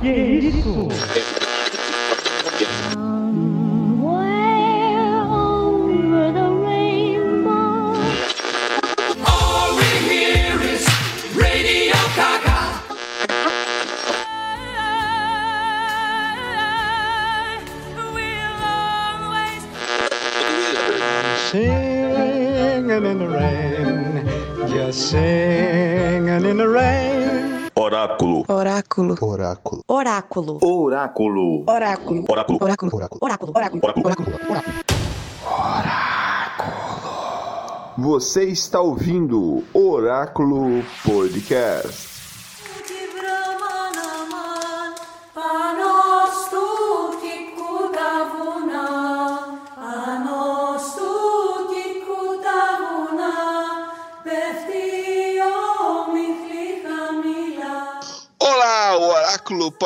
Que isso? Singing in the rain, just singing in the rain. Oráculo. Oráculo. Oráculo. Oráculo. Oráculo. Oráculo. Oráculo. Oráculo. Oráculo. Oráculo. Oráculo. Oráculo. Você está ouvindo Oráculo Podcast.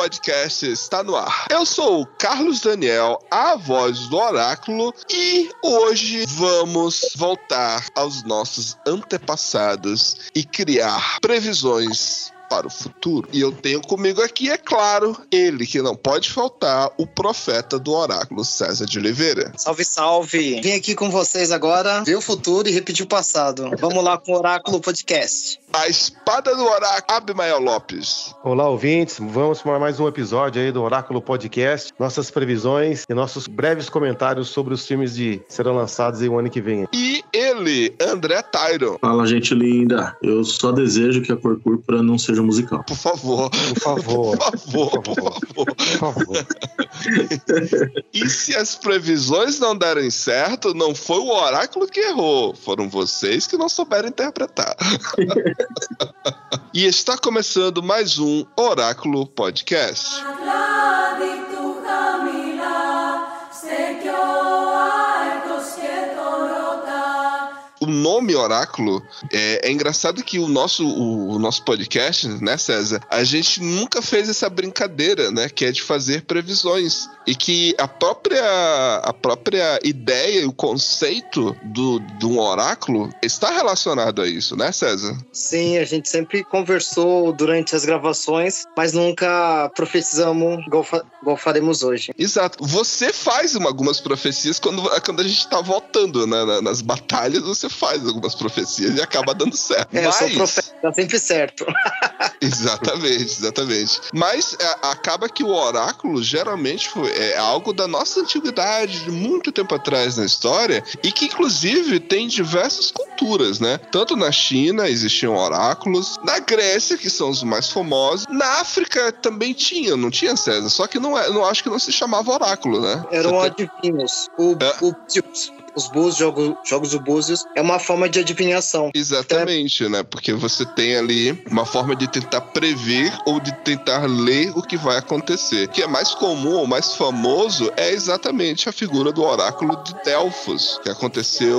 Podcast está no ar. Eu sou o Carlos Daniel, a voz do Oráculo, e hoje vamos voltar aos nossos antepassados e criar previsões para o futuro. E eu tenho comigo aqui, é claro, ele que não pode faltar, o profeta do oráculo, César de Oliveira. Salve, salve! Vim aqui com vocês agora ver o futuro e repetir o passado. Vamos lá com o Oráculo Podcast. A espada do oráculo, Abimael Lopes. Olá, ouvintes. Vamos para mais um episódio aí do Oráculo Podcast. Nossas previsões e nossos breves comentários sobre os filmes de serão lançados aí o ano que vem. E ele, André Tyron. Fala, gente linda. Eu só desejo que a cor púrpura não seja musical. Por favor. Por favor. Por favor, por favor. Por favor. E se as previsões não derem certo, não foi o oráculo que errou, foram vocês que não souberam interpretar. e está começando mais um Oráculo Podcast. Nome oráculo é, é engraçado que o nosso, o, o, nosso podcast, né, César? A gente nunca fez essa brincadeira, né? Que é de fazer previsões. E que a própria, a própria ideia e o conceito do, de um oráculo está relacionado a isso, né, César? Sim, a gente sempre conversou durante as gravações, mas nunca profetizamos igual, fa igual faremos hoje. Exato. Você faz uma, algumas profecias quando, quando a gente está votando né, nas batalhas, você faz algumas profecias e acaba dando certo. É, Mas... eu sou profeta, tá sempre certo. exatamente, exatamente. Mas é, acaba que o oráculo geralmente foi, é algo da nossa antiguidade, de muito tempo atrás na história, e que inclusive tem diversas culturas, né? Tanto na China existiam oráculos, na Grécia, que são os mais famosos, na África também tinha, não tinha César, só que não, é, não acho que não se chamava oráculo, né? Eram adivinhos, o, É. o, os búzios, jogo, jogos do búzios, é uma forma de adivinhação. Exatamente, né? Porque você tem ali uma forma de tentar prever ou de tentar ler o que vai acontecer. O que é mais comum ou mais famoso é exatamente a figura do oráculo de Delfos, que aconteceu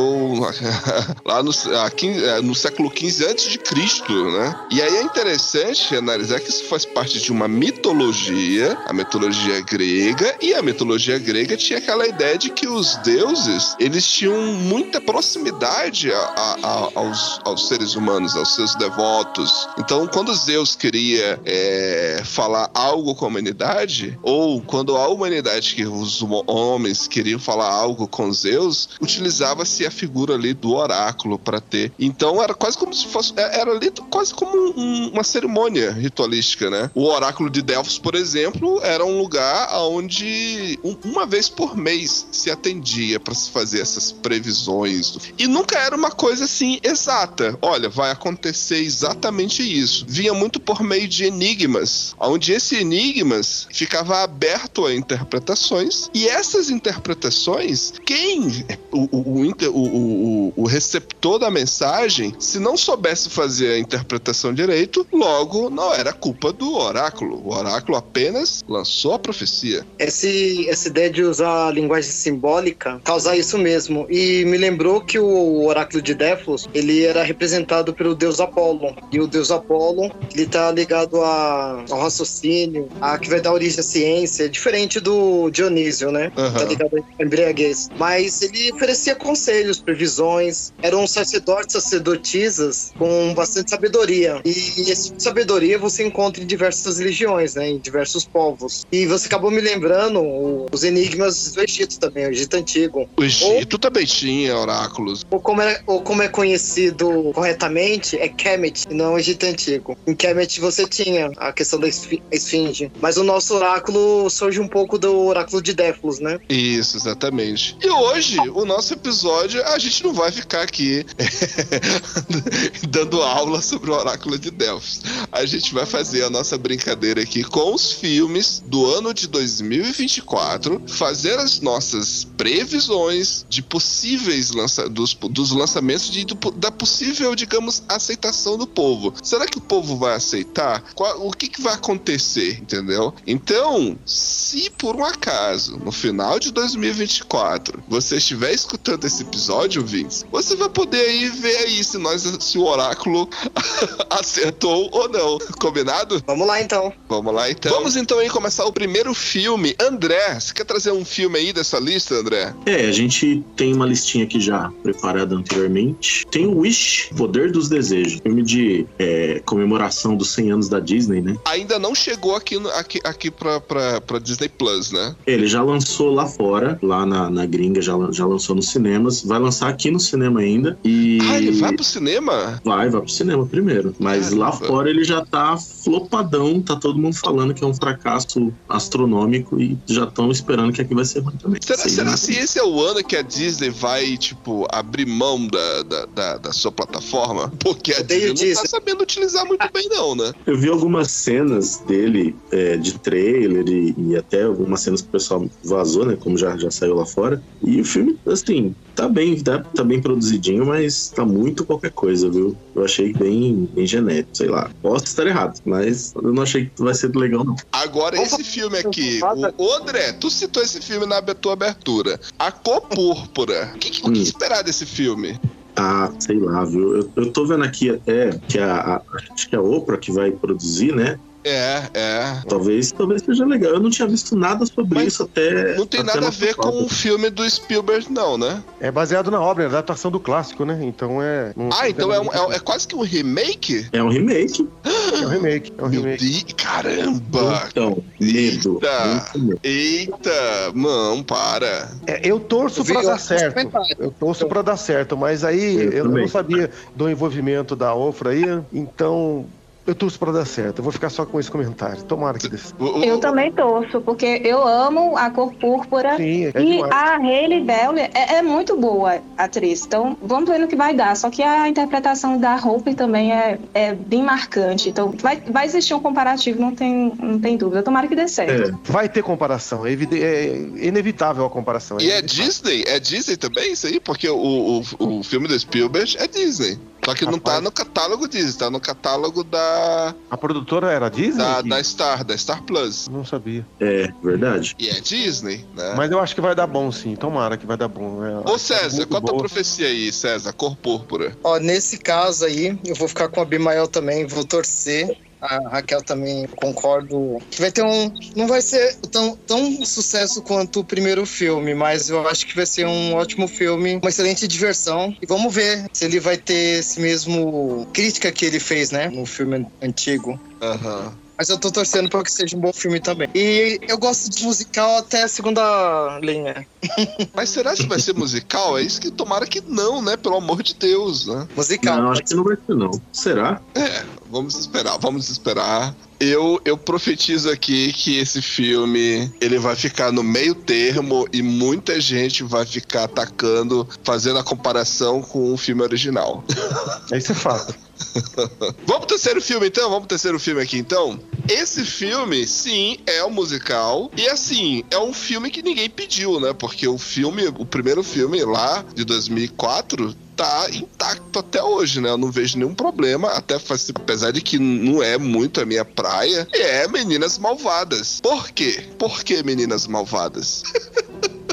lá no, 15 no século XV antes de Cristo, né? E aí é interessante analisar que isso faz parte de uma mitologia, a mitologia grega, e a mitologia grega tinha aquela ideia de que os deuses, eles tinham muita proximidade a, a, a, aos, aos, seres humanos, aos seus devotos. Então, quando Zeus queria é, falar algo com a humanidade, ou quando a humanidade, que os homens queriam falar algo com Zeus, utilizava-se a figura ali do oráculo para ter. Então, era quase como se fosse. Era ali quase como um, uma cerimônia ritualística, né? O oráculo de Delfos, por exemplo, era um lugar onde uma vez por mês se atendia para se fazer essas previsões. E nunca era uma coisa assim exata. Olha, vai acontecer exatamente isso. Vinha muito por meio de enigmas, onde esse enigmas ficava aberto a interpretações, e essas interpretações, quem, o, o, o, o receptor da mensagem, se não soubesse fazer a interpretação direito, logo não era culpa do oráculo. O oráculo apenas lançou a profecia. Esse, essa ideia de usar a linguagem simbólica causar isso mesmo mesmo. E me lembrou que o oráculo de Défalos, ele era representado pelo deus Apolo. E o deus Apolo, ele tá ligado a, ao raciocínio, a que vai dar origem à ciência, diferente do Dionísio, né? Aham. Tá ligado à embriaguez. Mas ele oferecia conselhos, previsões. Eram sacerdotes, sacerdotisas com bastante sabedoria. E esse tipo de sabedoria você encontra em diversas religiões, né? Em diversos povos. E você acabou me lembrando os enigmas do Egito também, o Egito Antigo. O Egito também tinha oráculos. Ou como, é, ou como é conhecido corretamente, é Kemet, e não Egito Antigo. Em Kemet você tinha a questão da esfi- esfinge. Mas o nosso oráculo surge um pouco do oráculo de Défalos, né? Isso, exatamente. E hoje, o nosso episódio, a gente não vai ficar aqui dando aula sobre o Oráculo de Delfos. A gente vai fazer a nossa brincadeira aqui com os filmes do ano de 2024, fazer as nossas previsões de possíveis lança dos, dos lançamentos de, do- da possível, digamos, aceitação do povo. Será que o povo vai aceitar? Qual- o que, que vai acontecer, entendeu? Então, se por um acaso, no final de 2024, você estiver escutando esse episódio, Vince, você vai poder aí ver aí se nós se o oráculo acertou ou não. Combinado? Vamos lá então. Vamos lá então. Vamos então aí começar o primeiro filme. André, você quer trazer um filme aí dessa lista, André? É, a gente tem uma listinha aqui já preparada anteriormente. Tem o Wish, Poder dos Desejos, filme de é, comemoração dos 100 anos da Disney, né? Ainda não chegou aqui, aqui, aqui pra, pra, pra Disney Plus, né? Ele já lançou lá fora, lá na, na gringa, já, já lançou nos cinemas. Vai lançar aqui no cinema ainda. E Ah, ele vai pro cinema? vai, vai pro cinema primeiro. Mas lá Caramba. fora ele já tá flopadão, tá todo mundo falando que é um fracasso astronômico e já estão esperando que aqui vai ser ruim também. Será, será lá. se esse é o ano que a Disney vai, tipo, abrir mão da, da, da, da sua plataforma? Porque a Disney não tá sabendo utilizar muito bem, não, né? Eu vi algumas cenas dele é, de trailer e, e até algumas cenas que o pessoal vazou, né? Como já, já saiu lá fora. E o filme, assim, tá bem, tá, tá bem produzidinho, mas tá muito qualquer coisa, viu? Eu achei bem, bem genérico, sei lá. Posso estar errado, mas eu não achei que vai ser legal, não. Agora, esse filme aqui, o, o André, tu citou esse filme na tua abertura. A Cor Púrpura. O que, que- o que Hum. esperar desse filme? Ah, sei lá, viu? Eu, eu tô vendo aqui até que a, a- acho que é a Oprah que vai produzir, né? É, é. Talvez, talvez seja legal. Eu não tinha visto nada sobre Mas isso até. Não tem até nada a ver com o filme do Spielberg, não, né? É baseado na obra, é adaptação do clássico, né? Então é. não- Ah, então é, um- é- é quase que um remake? É um remake. É um remake. É um Meu remake. Deus, caramba! Então, medo. Eita. medo. Eita, não, para. É, eu torço Eu vi pra dar certo. Eu torço pra dar certo, mas aí Eu eu, não sabia do envolvimento da Ofra aí, então eu torço pra dar certo. Eu vou ficar só com esse comentário. Tomara que dê Eu também torço, porque eu amo a cor púrpura. Sim, é e demais. a Hailey Bell é, é muito boa atriz. Então, vamos ver no que vai dar. Só que a interpretação da Hope também é, é bem marcante. Então, vai, vai existir um comparativo, não tem, não tem dúvida. Tomara que dê certo. É, Vai ter comparação, é, é inevitável a comparação. E é. Disney? É Disney também isso aí? Porque o, o, o filme do Spielberg é Disney. Só que não tá Rapaz. no catálogo Disney, tá no catálogo da, A produtora era a Disney? da, da Star, da Star Plus. Não sabia. é verdade. E é Disney, né? Mas eu acho que vai dar bom, sim. Tomara que vai dar bom. É, Ô César, qual a tua profecia aí, César? Cor púrpura. Ó, nesse caso aí, eu vou ficar com a Abimael também, vou torcer. A Raquel também concordo que vai ter um. Não vai ser tão, tão sucesso quanto o primeiro filme, mas eu acho que vai ser um ótimo filme, uma excelente diversão. E vamos ver se ele vai ter esse mesmo crítica que ele fez, né? No filme antigo. Aham. Mas eu tô torcendo pra que seja um bom filme também. E eu gosto de musical até a segunda linha. Mas será que vai ser musical? É isso que tomara que não, né? Pelo amor de Deus, né? Musical. Não, acho que não vai ser, não. Será? É, vamos esperar, vamos esperar. Eu, eu profetizo aqui que esse filme ele vai ficar no meio termo e muita gente vai ficar atacando, fazendo a comparação com o filme original. Isso é fato. Vamos pro terceiro filme então? Vamos pro terceiro filme aqui então? Esse filme, sim, é um musical. E assim, é um filme que ninguém pediu, né? Porque o filme, o primeiro filme lá de 2004, tá intacto até hoje, né? Eu não vejo nenhum problema, até faz, apesar de que não é muito a minha praia, é Meninas Malvadas. Por quê? Por que Meninas Malvadas?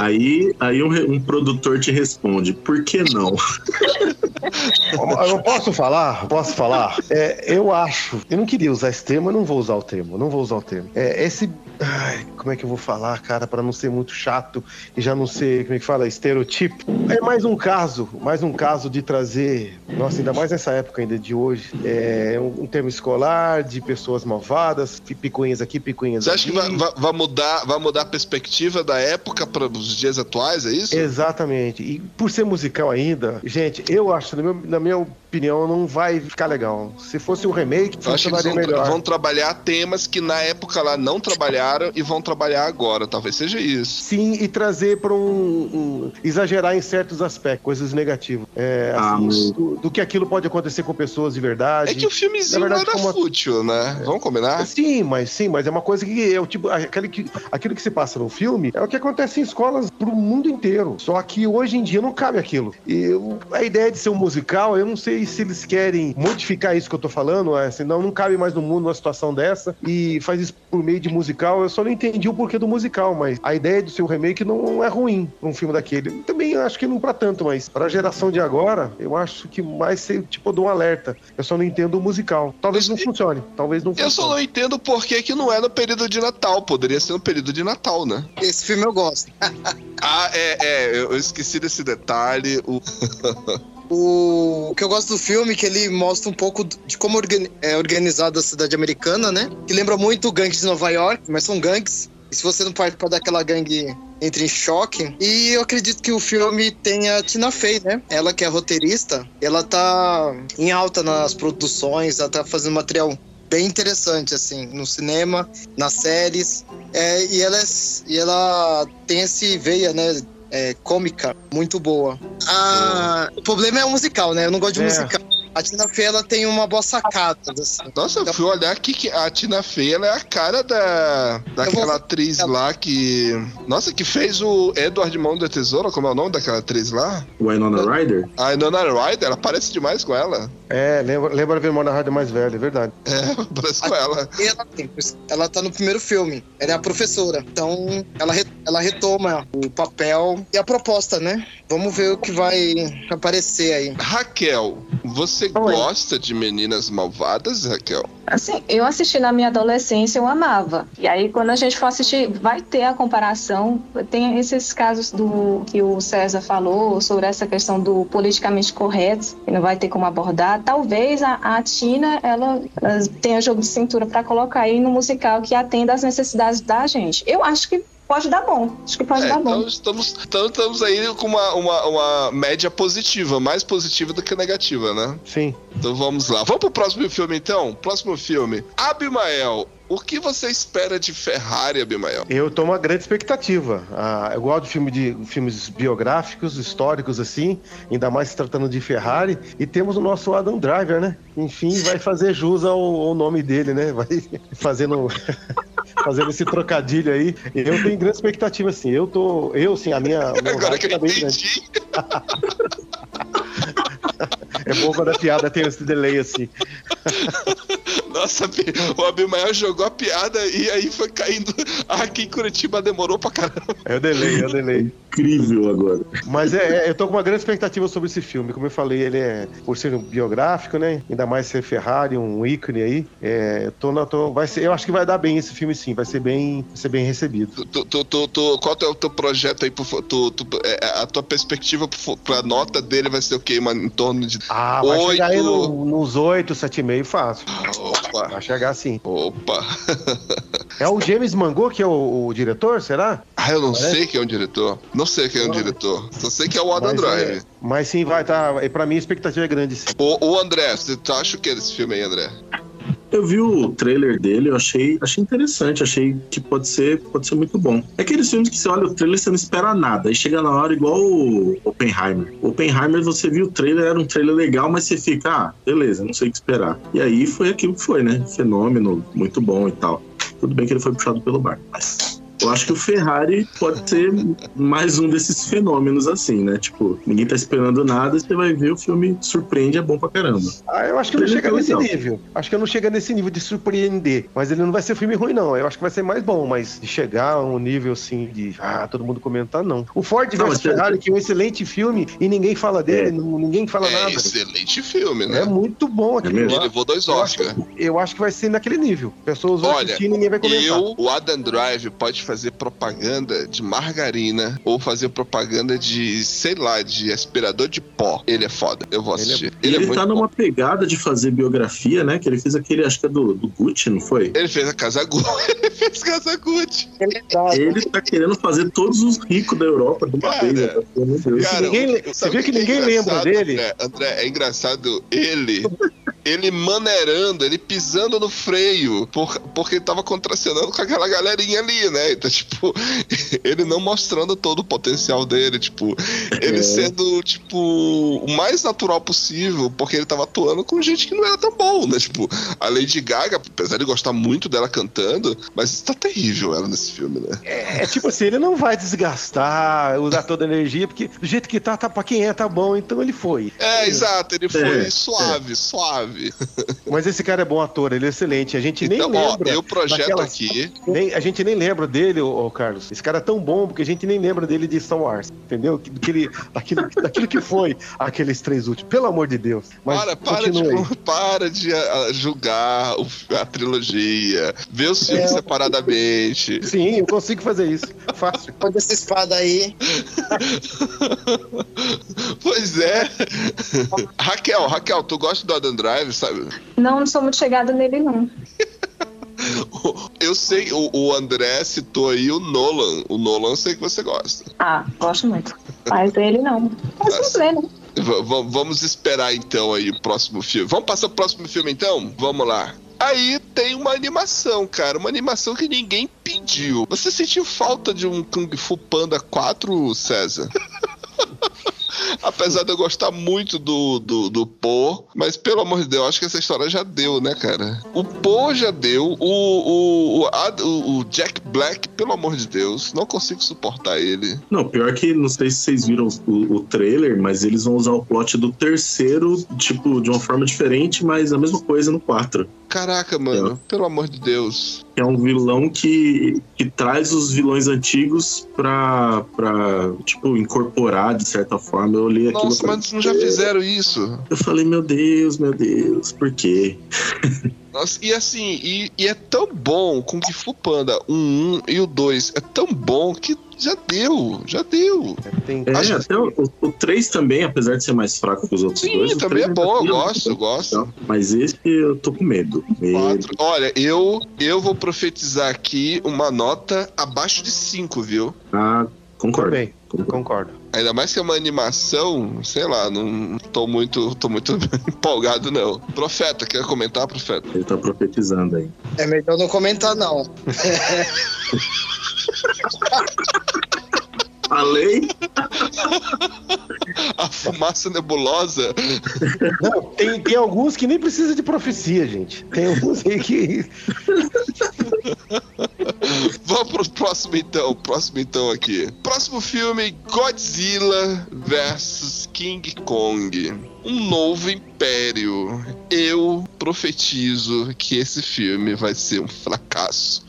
Aí, aí um, um produtor te responde, por que não? Eu posso falar? Posso falar? É, eu acho. Eu não queria usar esse termo, eu não vou usar o termo. Não vou usar o termo. É, esse. ai, como é que eu vou falar, cara, para não ser muito chato e já não ser, como é que fala, estereotipo? É mais um caso, mais um caso de trazer, nossa, ainda mais nessa época ainda de hoje, é um, um termo escolar de pessoas malvadas, picuinhas aqui, picuinhas Você acha que ali. vai, vai- vai mudar, vai mudar a perspectiva da época para os dias atuais, é isso? Exatamente. E por ser musical ainda, gente, eu acho, na minha, na minha opinião, não vai ficar legal. Se fosse um remake, Eu acho que eles vão, melhor. vão trabalhar temas que na época lá não trabalharam e vão trabalhar agora. Talvez seja isso. Sim, e trazer para um, um- exagerar em certos aspectos, coisas negativas. É, Ah, assim, do, do que aquilo pode acontecer com pessoas de verdade. É que o filmezinho Na verdade, era fútil, né? Vamos combinar? Sim, mas sim, mas é uma coisa que é o tipo, aquele que, aquilo que se passa no filme é o que acontece em escolas pro mundo inteiro. Só que hoje em dia não cabe aquilo. E eu- a ideia de ser um musical, eu não sei se eles querem modificar isso que eu tô falando, é, assim, não, não cabe mais no mundo uma situação dessa e faz isso por meio de musical. Eu só não entendi o porquê do musical, mas a ideia de ser um remake não é ruim pra um filme daquele. Também acho que não pra tanto, mas pra geração de agora, eu acho que mais ser tipo eu dou um alerta. Eu só não entendo o musical. Talvez não funcione, talvez não Eu só funcione. não entendo por que, que não é no período de Natal. Poderia ser no período de Natal, né? Esse filme eu gosto. Ah, é, é, eu eu esqueci desse detalhe. O... O que eu gosto do filme é que ele mostra um pouco de como é organizada a cidade americana, né? Que lembra muito gangues de Nova York, mas são gangues. E se você não participar daquela gangue, entra em choque. E eu acredito que o filme tem a Tina Fey, né? Ela que é roteirista, ela tá em alta nas produções, ela tá fazendo material bem interessante, assim, no cinema, nas séries. É, e, ela é- e ela tem esse veia, né? É, cômica muito boa. Ah, o problema é o musical, né? Eu não gosto de É. musical. A Tina Fey, ela tem uma boa sacada, assim. Nossa, eu fui olhar aqui que a Tina Fey ela é a cara da, daquela vou- atriz lá que. Nossa, que fez o Edward Mão da Tesoura, como é o nome daquela atriz lá? Winona Ryder? A Nona Ryder, ela parece demais com ela. É, lembra, lembra a Vermona Harder mais velha, é verdade. É, parece com ela. E ela, tem- ela tá no primeiro filme. Ela é a professora. Então, ela, re- ela retoma o papel e a proposta, né? Vamos ver o que vai aparecer aí. Raquel, você Oi. gosta de meninas malvadas, Raquel? Assim, eu assisti na minha adolescência, eu amava. E aí, quando a gente for assistir, vai ter a comparação. Tem esses casos do que o César falou sobre essa questão do politicamente correto, que não vai ter como abordar. Talvez a, a Tina ela, ela tenha jogo de cintura para colocar aí no musical que atenda às necessidades da gente. Eu acho que pode dar bom. Acho que pode É, dar então bom. estamos, então estamos aí com uma, uma, uma média positiva, mais positiva do que negativa, né? Sim. Então vamos lá. Vamos pro próximo filme, então? Próximo filme. Abimael, o que você espera de Ferrari, Abimael? Eu tô uma grande expectativa. Ah, eu gosto de, filme de filmes biográficos, históricos, assim, ainda mais se tratando de Ferrari. E temos o nosso Adam Driver, né? Enfim, vai fazer jus ao, ao nome dele, né? Vai fazendo, fazendo esse trocadilho aí. Eu tenho grande expectativa, assim. Eu tô. Eu, sim, a minha. Agora que eu tá entendi. É bom quando a piada tem esse delay, assim. Nossa, o Abimael jogou a piada e aí foi caindo. Aqui em Curitiba demorou pra caramba. É o delay, é o delay. Incrível agora. Mas é, é, eu tô com uma grande expectativa sobre esse filme. Como eu falei, ele é, por ser um biográfico, né? Ainda mais ser Ferrari, um ícone aí. É, eu tô, na- tô- vai ser, eu acho que vai dar bem esse filme, sim. Vai ser bem, vai ser bem recebido. Tu, tu, tu, tu- qual é o teu projeto aí? Pro, tu, tu- é, a tua perspectiva pra nota dele vai ser o quê? Uma, em torno de. Ah, vai Oito. chegar aí no- nos 8, 7,5 fácil. Opa! Vai chegar sim. Opa! É o James Mango que é o, o diretor, será? Ah, eu não Parece- sei quem é o diretor. Não sei quem é o diretor. Só sei que é o Adam Drive. é, mas sim, vai tá. e Pra mim a expectativa é grande, sim. O, André, você tu acha o que desse filme aí, André? Eu vi o trailer dele, eu achei, achei interessante, achei que pode ser, pode ser muito bom. É aqueles filmes que você olha o trailer e você não espera nada, aí chega na hora igual o Oppenheimer. O Oppenheimer, você viu o trailer, era um trailer legal, mas você fica, ah, beleza, não sei o que esperar. E aí foi aquilo que foi, né? Fenômeno, muito bom e tal. Tudo bem que ele foi puxado pelo bar, mas Eu acho que o Ferrari pode ser mais um desses fenômenos assim, né? Tipo, ninguém tá esperando nada, você vai ver o filme surpreende, é bom pra caramba. Ah, eu acho que não Ele chega nesse legal. nível. Acho que não chega nesse nível de surpreender. Mas ele não vai ser filme ruim, não. Eu acho que vai ser mais bom, mas de chegar a um nível assim de ah, todo mundo comentar, não. O Ford Não, vs é- Ferrari, que é um excelente filme e ninguém fala dele, É. ninguém fala É nada. excelente filme, né? É muito bom aquele mesmo? Ele levou dois Eu Oscars. eu acho que vai ser naquele nível. Pessoas vão Olha, assistir e ninguém vai comentar. Eu, o Adam Drive pode fazer propaganda de margarina ou fazer propaganda de, sei lá, de aspirador de pó. Ele é foda. Eu vou Ele é- assistir. E Ele, ele, é tá bom. numa pegada de fazer biografia, né? Que ele fez aquele, acho que é do, do Gucci, não foi? Ele fez a Casa Gucci. Ele fez Casa Gucci. Ele tá querendo fazer todos os ricos da Europa de uma Cara, vez. Né? Deus. Cara, ninguém você viu o que é ninguém lembra engraçado, dele? André? André, é engraçado ele. Ele maneirando, ele pisando no freio, por- porque ele tava contracenando com aquela galerinha ali, né? Então, tipo, ele não mostrando todo o potencial dele, tipo, ele É. sendo, tipo, o mais natural possível, porque ele tava atuando com gente que não era tão bom, né? Tipo, a Lady Gaga, apesar de gostar muito dela cantando, mas tá terrível ela nesse filme, né? É tipo assim, ele não vai desgastar, usar toda a energia, porque do jeito que tá, tá pra quem é, tá bom, então ele foi. É, exato, ele foi É, suave, suave. Mas esse cara é bom ator, ele é excelente. A gente Então, nem ó, lembra. eu projeto daquela- aqui. nem- a gente nem lembra dele, ô, ô, Carlos. Esse cara é tão bom porque a gente nem lembra dele de Star Wars, entendeu? Que- Daquele, daquilo, daquilo que foi aqueles três últimos. Pelo amor de Deus. Mas Para, para de, para de ah, julgar o- a trilogia. Vê os filmes É. separadamente. Sim, eu consigo fazer isso. Fácil. Pode essa espada aí. Pois é. Raquel, Raquel, tu gosta do Adam Drive, sabe? Não, não sou muito chegada nele, não. Eu sei, o, o André citou aí o Nolan. O Nolan eu sei que você gosta. Ah, gosto muito. Mas ele não. Mas vamos ver, né? V- vamos esperar então aí o próximo filme. Vamos passar pro próximo filme então? Vamos lá. Aí tem uma animação, cara. Uma animação que ninguém pediu. Você sentiu falta de um Kung Fu Panda 4, César? Apesar de eu gostar muito do, do, do Po, mas pelo amor de Deus, acho que essa história já deu, né, cara? O Po já deu, o, o, o, o- Jack Black, pelo amor de Deus, não consigo suportar ele. Não, pior que, não sei se vocês viram o, o trailer, mas eles vão usar o plot do terceiro, tipo, de uma forma diferente, mas a mesma coisa no 4. Caraca, mano, pelo amor de Deus. É um vilão que, que traz os vilões antigos pra, pra, tipo, incorporar de certa forma. Eu olhei aquilo. Nossa, mas não já fizeram isso? Eu falei, meu Deus, meu Deus, por quê? Nossa, e assim, e, e é tão bom com que Fu Panda 1, 1 e o 2 é tão bom que já deu, já deu. Tem, É, Acho- até o, o 3 também, apesar de ser mais fraco que os outros Sim, dois. o também é 3 bom, eu gosto, eu gosto. Mas esse eu tô com medo. Olha, eu, eu vou profetizar aqui uma nota abaixo de 5, viu? Ah, concordo. Também, concordo. concordo. Ainda mais que é uma animação, sei lá, não tô muito, tô muito empolgado, não. Profeta, quer comentar, Profeta? Ele tá profetizando aí. É melhor não comentar, não. Falei? A fumaça nebulosa. Não, tem, tem alguns que nem precisa de profecia, gente. Tem alguns aí que. Vamos pro próximo então, próximo então aqui. Próximo filme, Godzilla vs King Kong. Um novo império. Eu profetizo que esse filme vai ser um fracasso.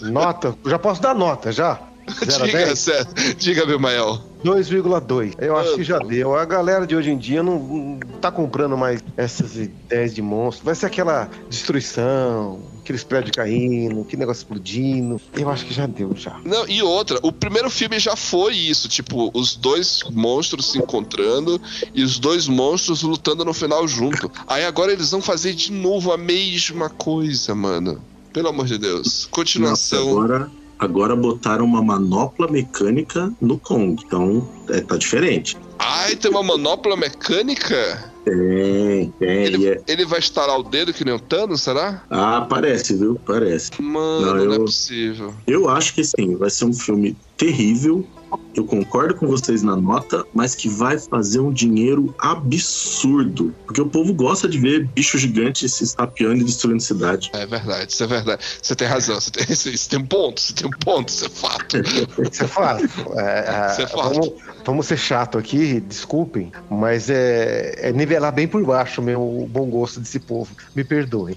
Nota. Já posso dar nota, já? 0 a Diga, 10? Cé- diga, Bemael. 2,2. Eu acho que já deu. A galera de hoje em dia não, não tá comprando mais essas ideias de monstro. Vai ser aquela destruição, aqueles prédios caindo, que negócio explodindo. Eu acho que já deu, já. Não, e outra, o primeiro filme já foi isso, tipo, os dois monstros se encontrando e os dois monstros lutando no final junto. Aí agora eles vão fazer de novo a mesma coisa, mano. Pelo amor de Deus. Nossa, Continuação. agora, agora botaram uma manopla mecânica no Kong. Então, é, tá diferente. Ai, tem uma manopla mecânica? Tem, tem. Ele, é- ele vai estalar o dedo que nem o Thanos, será? Ah, parece, viu? Parece. Mano, Não, não, é eu- possível. Eu acho que sim, vai ser um filme terrível. Eu concordo com vocês na nota, mas que vai fazer um dinheiro absurdo. Porque o povo gosta de ver bicho gigante se estapeando e destruindo cidade. É verdade, isso é verdade. Você tem razão, você tem, isso tem um ponto, você tem um ponto, isso é fato. Isso é fato. É, é, Isso é fato. Vamos, vamos ser chato aqui, desculpem, mas é, é nivelar bem por baixo meu o bom gosto desse povo. Me perdoem.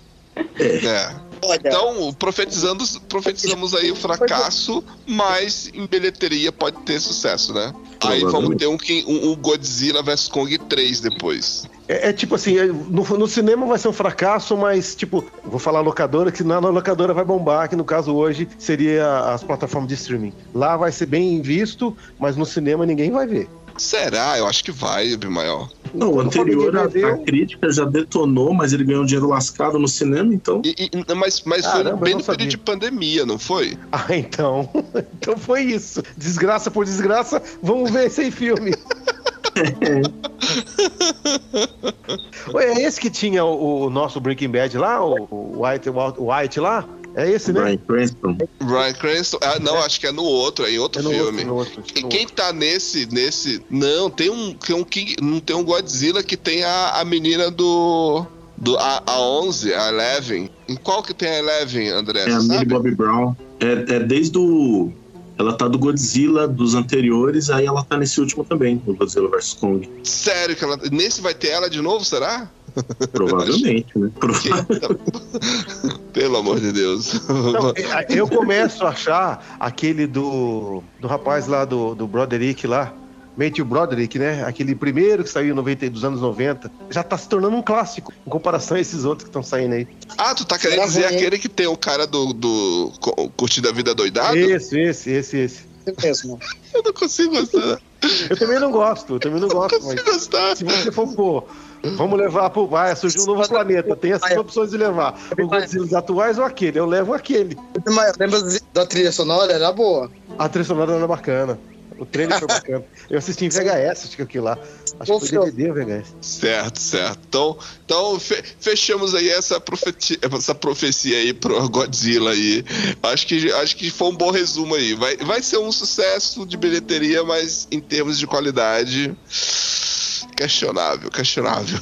É. Olha, Então, profetizando, profetizamos aí o fracasso, mas em bilheteria pode ter sucesso, né? Aí vamos ter um, um, um Godzilla vs Kong 3 depois. É, é tipo assim, é, no, no cinema vai ser um fracasso, mas tipo, vou falar locadora, que na, na locadora vai bombar, que no caso hoje seria as plataformas de streaming. Lá vai ser bem visto, mas no cinema ninguém vai ver. Será? Eu acho que vai, Bimael. Não, o anterior, a, a crítica já detonou, mas ele ganhou dinheiro lascado no cinema, então. E- e- mas mas Caramba, foi bem no período de pandemia, não foi? Ah, então. Então foi isso. Desgraça por desgraça, vamos ver sem filme. Ué, é esse que tinha o, o nosso Breaking Bad lá, o, o White, o White lá? É esse, né? Brian Cranston. Ryan Cranston. Ah, não, acho que é no outro, é em outro É no filme. outro, no outro, E no quem tá nesse, nesse. Não, tem um. Tem um King, não tem um Godzilla que tem a, a menina do. do a, a 11, a Eleven. Em qual que tem a Eleven, André? É a Millie? Bobby Brown. É, é desde o. Ela tá do Godzilla dos anteriores, aí ela tá nesse último também, do Godzilla vs Kong. Sério que ela. Nesse vai ter ela de novo, será? Provavelmente, né? Que- Pelo amor de Deus. Não, é, eu começo a achar aquele do, do rapaz lá do, do Broderick lá, Matthew Broderick, né? Aquele primeiro que saiu em 90, dos anos 90, já tá se tornando um clássico em comparação a esses outros que estão saindo aí. Ah, tu tá querendo Será dizer ruim, aquele que tem o cara do, do Curtindo a Vida Doidado? Esse, esse, esse, esse. é mesmo. Eu não consigo gostar. Eu também não gosto, eu também não Eu não gosto, mas consigo gostar. se você for pôr, vamos levar pro. Vai, surgiu um novo planeta, tem essas opções de levar. O Godzilla atuais ou aquele? Eu levo aquele. Lembra da trilha sonora? Era boa. A trilha sonora era bacana. O trailer foi bacana. Eu assisti em VHS, acho que aquilo lá. Acho Bom que foi. DVD VHS. Certo, certo. Então, então fe- fechamos aí essa, profeti- essa profecia aí pro Godzilla aí. Acho que, acho que foi um bom resumo aí. Vai, vai ser um sucesso de bilheteria, mas em termos de qualidade. Questionável, questionável.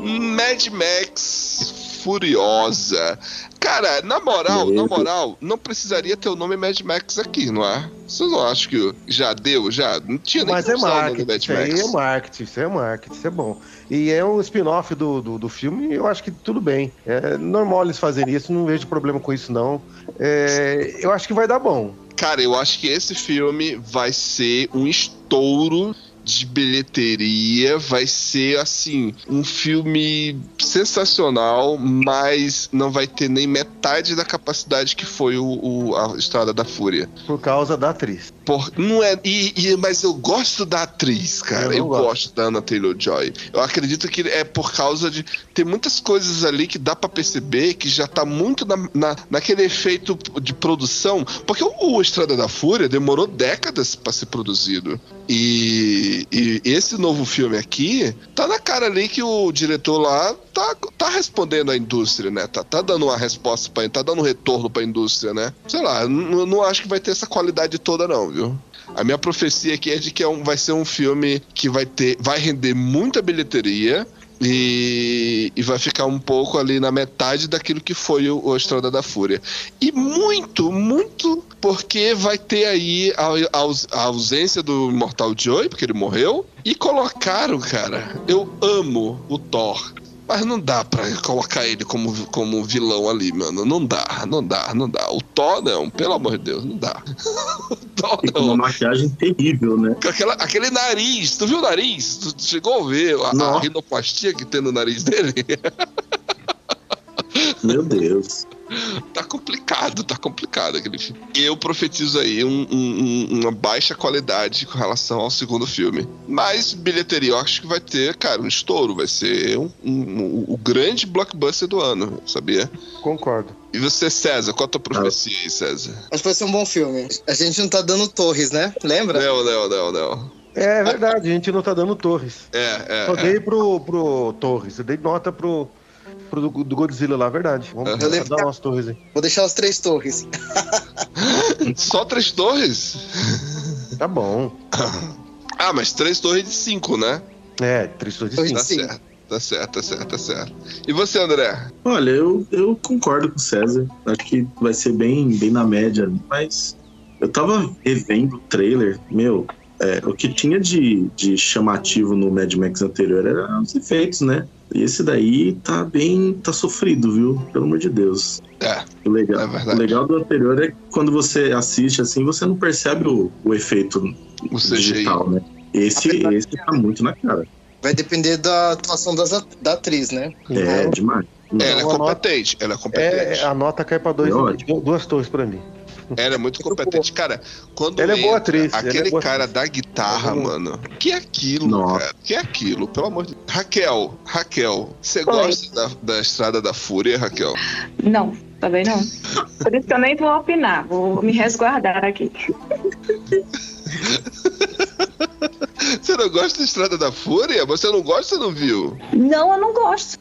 Mad Max Furiosa. Cara, na moral, na moral, não precisaria ter o nome Mad Max aqui, não é? Vocês não acham que já deu? Já? Não tinha nem Mas é marketing, Mad isso Max. é marketing, isso é marketing, isso é bom. E é um spin-off do, do, do filme, eu acho que tudo bem. É normal eles fazerem isso, não vejo problema com isso, não. É, eu acho que vai dar bom. Cara, eu acho que esse filme vai ser um estouro de bilheteria, vai ser assim, um filme sensacional, mas não vai ter nem metade da capacidade que foi o, o- a Estrada da Fúria. Por causa da atriz. Por, não é, e, e- mas eu gosto da atriz, cara. Eu Eu, gosto. gosto da Anna Taylor Joy. Eu acredito que é por causa de. Tem muitas coisas ali que dá pra perceber que já tá muito na, na- naquele efeito de produção. Porque o, o Estrada da Fúria demorou décadas pra ser produzido. E, e esse novo filme aqui, tá na cara ali que o diretor lá tá, tá respondendo à indústria, né? Tá, tá dando uma resposta pra tá dando um retorno pra indústria, né? Sei lá, não acho que vai ter essa qualidade toda, não, viu? A minha profecia aqui é de que é um- vai ser um filme que vai ter, vai render muita bilheteria e, e vai ficar um pouco ali na metade daquilo que foi o, o Estrada da Fúria. E muito, muito porque vai ter aí a, a a ausência do Immortal Joy, porque ele morreu, e colocaram, cara, eu amo o Thor. Mas não dá pra colocar ele como, como vilão ali, mano. Não dá, não dá, não dá. O Thor, não, pelo amor de Deus, não dá. o Thor, com uma não. maquiagem terrível, né? Aquela- aquele nariz, tu viu o nariz? Tu chegou a ver a, a Não. rinoplastia que tem no nariz dele? Meu Deus. Tá complicado, tá complicado aquele filme. Eu profetizo aí um- um- um- uma baixa qualidade com relação ao segundo filme. Mas bilheteria, eu acho que vai ter, cara, um estouro. Vai ser um- um- o grande blockbuster do ano, sabia? Concordo. E você, César, qual a tua profecia aí, César? Acho que vai ser um bom filme. A gente não tá dando torres, né? Lembra? Não, não, não, não. É verdade, a gente não tá dando Torres. É, é. Só é. dei pro, pro Torres, eu dei nota pro, pro do, do Godzilla lá, verdade. Vamos lembro dar umas torres aí. Vou deixar as três torres. Só três torres? Tá bom. Ah, mas três torres de cinco, né? É, três torres de cinco. Tá certo, tá certo, tá certo, tá certo. E você, André? Olha, eu, eu concordo com o César. Acho que vai ser bem, bem na média, mas eu tava revendo o trailer, meu. é, o que tinha de, de chamativo no Mad Max anterior eram os efeitos, né? E esse daí tá bem. tá sofrido, viu? Pelo amor de Deus. É, O legal, É verdade. o legal do anterior é que quando você assiste assim, você não percebe o, o efeito o digital, né? Esse, esse tá muito na cara. Vai depender da atuação das da atriz, né? É demais. Ela é competente, ela é competente. É, a nota cai pra dois, É duas torres pra mim. Ela é muito competente. Cara, quando Ela é boa atriz, é aquele boa cara atriz. da guitarra, é- mano. Que é aquilo, Nossa. cara? Que é aquilo? Pelo amor de Deus. Raquel, Raquel, você gosta da, da Estrada da Fúria, Raquel? Não, também não. Por isso que eu nem vou opinar, vou me resguardar aqui. Você não gosta da Estrada da Fúria? Você não gosta ou não viu? Não, eu não gosto.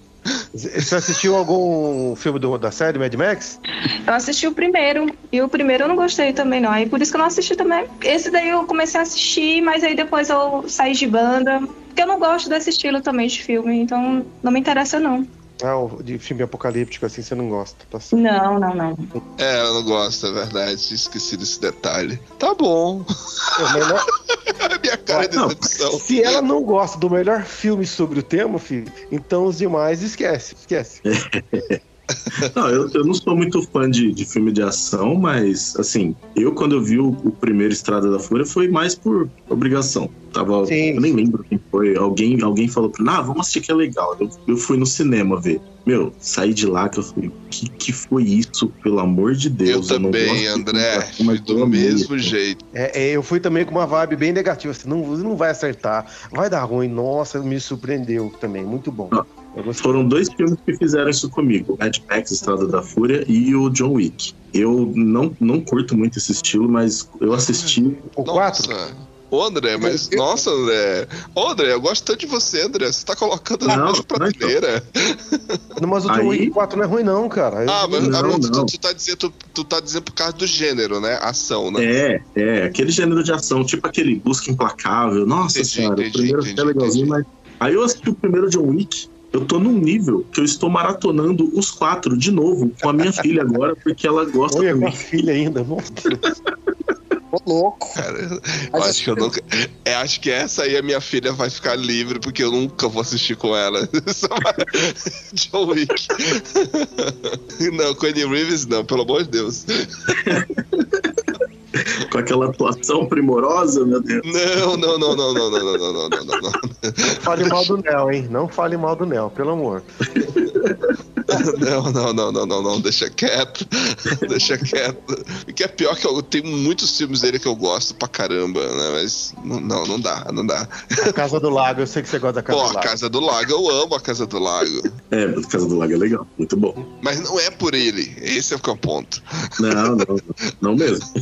Você assistiu algum filme do- da série Mad Max? Eu assisti o primeiro, e o primeiro eu não gostei também, não. Aí por isso que eu não assisti também. Esse daí eu comecei a assistir, mas aí depois eu saí de banda. Porque eu não gosto desse estilo também de filme, então não me interessa, não. Ah, o de filme apocalíptico assim você não gosta. Tá certo. Não, não, não. É, ela não gosta, é verdade. Esqueci desse detalhe. Tá bom. É, melhor- A minha cara é Não, decepção. Se ela não gosta do melhor filme sobre o tema, filho, então os demais esquece, esquece. Não, eu, eu não sou muito fã de, de filme de ação, mas assim, eu quando eu vi o, o primeiro Estrada da Fúria foi mais por obrigação. Tava, Sim. eu nem lembro quem foi. Alguém, alguém falou pra mim, ah, vamos assistir que é legal. Eu, eu fui no cinema ver. Meu, saí de lá que eu falei, que, que foi isso, pelo amor de Eu Deus? não também, gosto de André. de mas do mesmo Deus. jeito. É, é, eu fui também com uma vibe bem negativa, assim, não, não vai acertar, vai dar ruim. Nossa, me surpreendeu também, muito bom. Ah. Eu. Foram dois filmes que fizeram isso comigo: Mad Max, Estrada da Fúria e o John Wick. Eu não, não curto muito esse estilo, mas eu assisti. O 4? Nossa. Ô, André, mas. Nossa, André. Ô, André, eu gosto tanto de você, André. Você tá colocando na Não, mesma prateleira. Mas o John Aí- Wick 4 não é ruim, não, cara. Eu- Ah, mas, Não, ah, mas tu, não. tu tá dizendo, tu, tu tá dizendo por causa do gênero, né? Ação, né? É, é, aquele gênero de ação, tipo aquele Busca Implacável. Nossa Entendi, senhora, entendi, o primeiro entendi, é legalzinho, mas. Aí eu assisti o primeiro John Wick. Eu tô num nível que eu estou maratonando os quatro de novo com a minha filha agora, porque ela gosta Olha, com a também. filha ainda. Nossa. Ô, louco. Cara, eu acho que eu nunca. é, acho que essa aí a minha filha vai ficar livre, porque eu nunca vou assistir com ela. John Wick. Não, Connie Reeves não, pelo amor de Deus. Com aquela atuação primorosa, meu Deus. Não, não, não, não, não, não, não, não, não, não, não, não. Fale mal do Nel, hein? Não fale mal do Nel, pelo amor. Não, não, não, não, não, não, deixa quieto. Deixa quieto. O que é pior que eu tenho muitos filmes dele que eu gosto pra caramba, né? Mas não, não, não dá, não dá. A Casa do Lago, eu sei que você gosta da Casa Pô, do a Lago. Casa do Lago, eu amo a Casa do Lago. É, a Casa do Lago é legal, muito bom. Mas não é por ele. Esse é o que é o ponto. Não, não, não mesmo.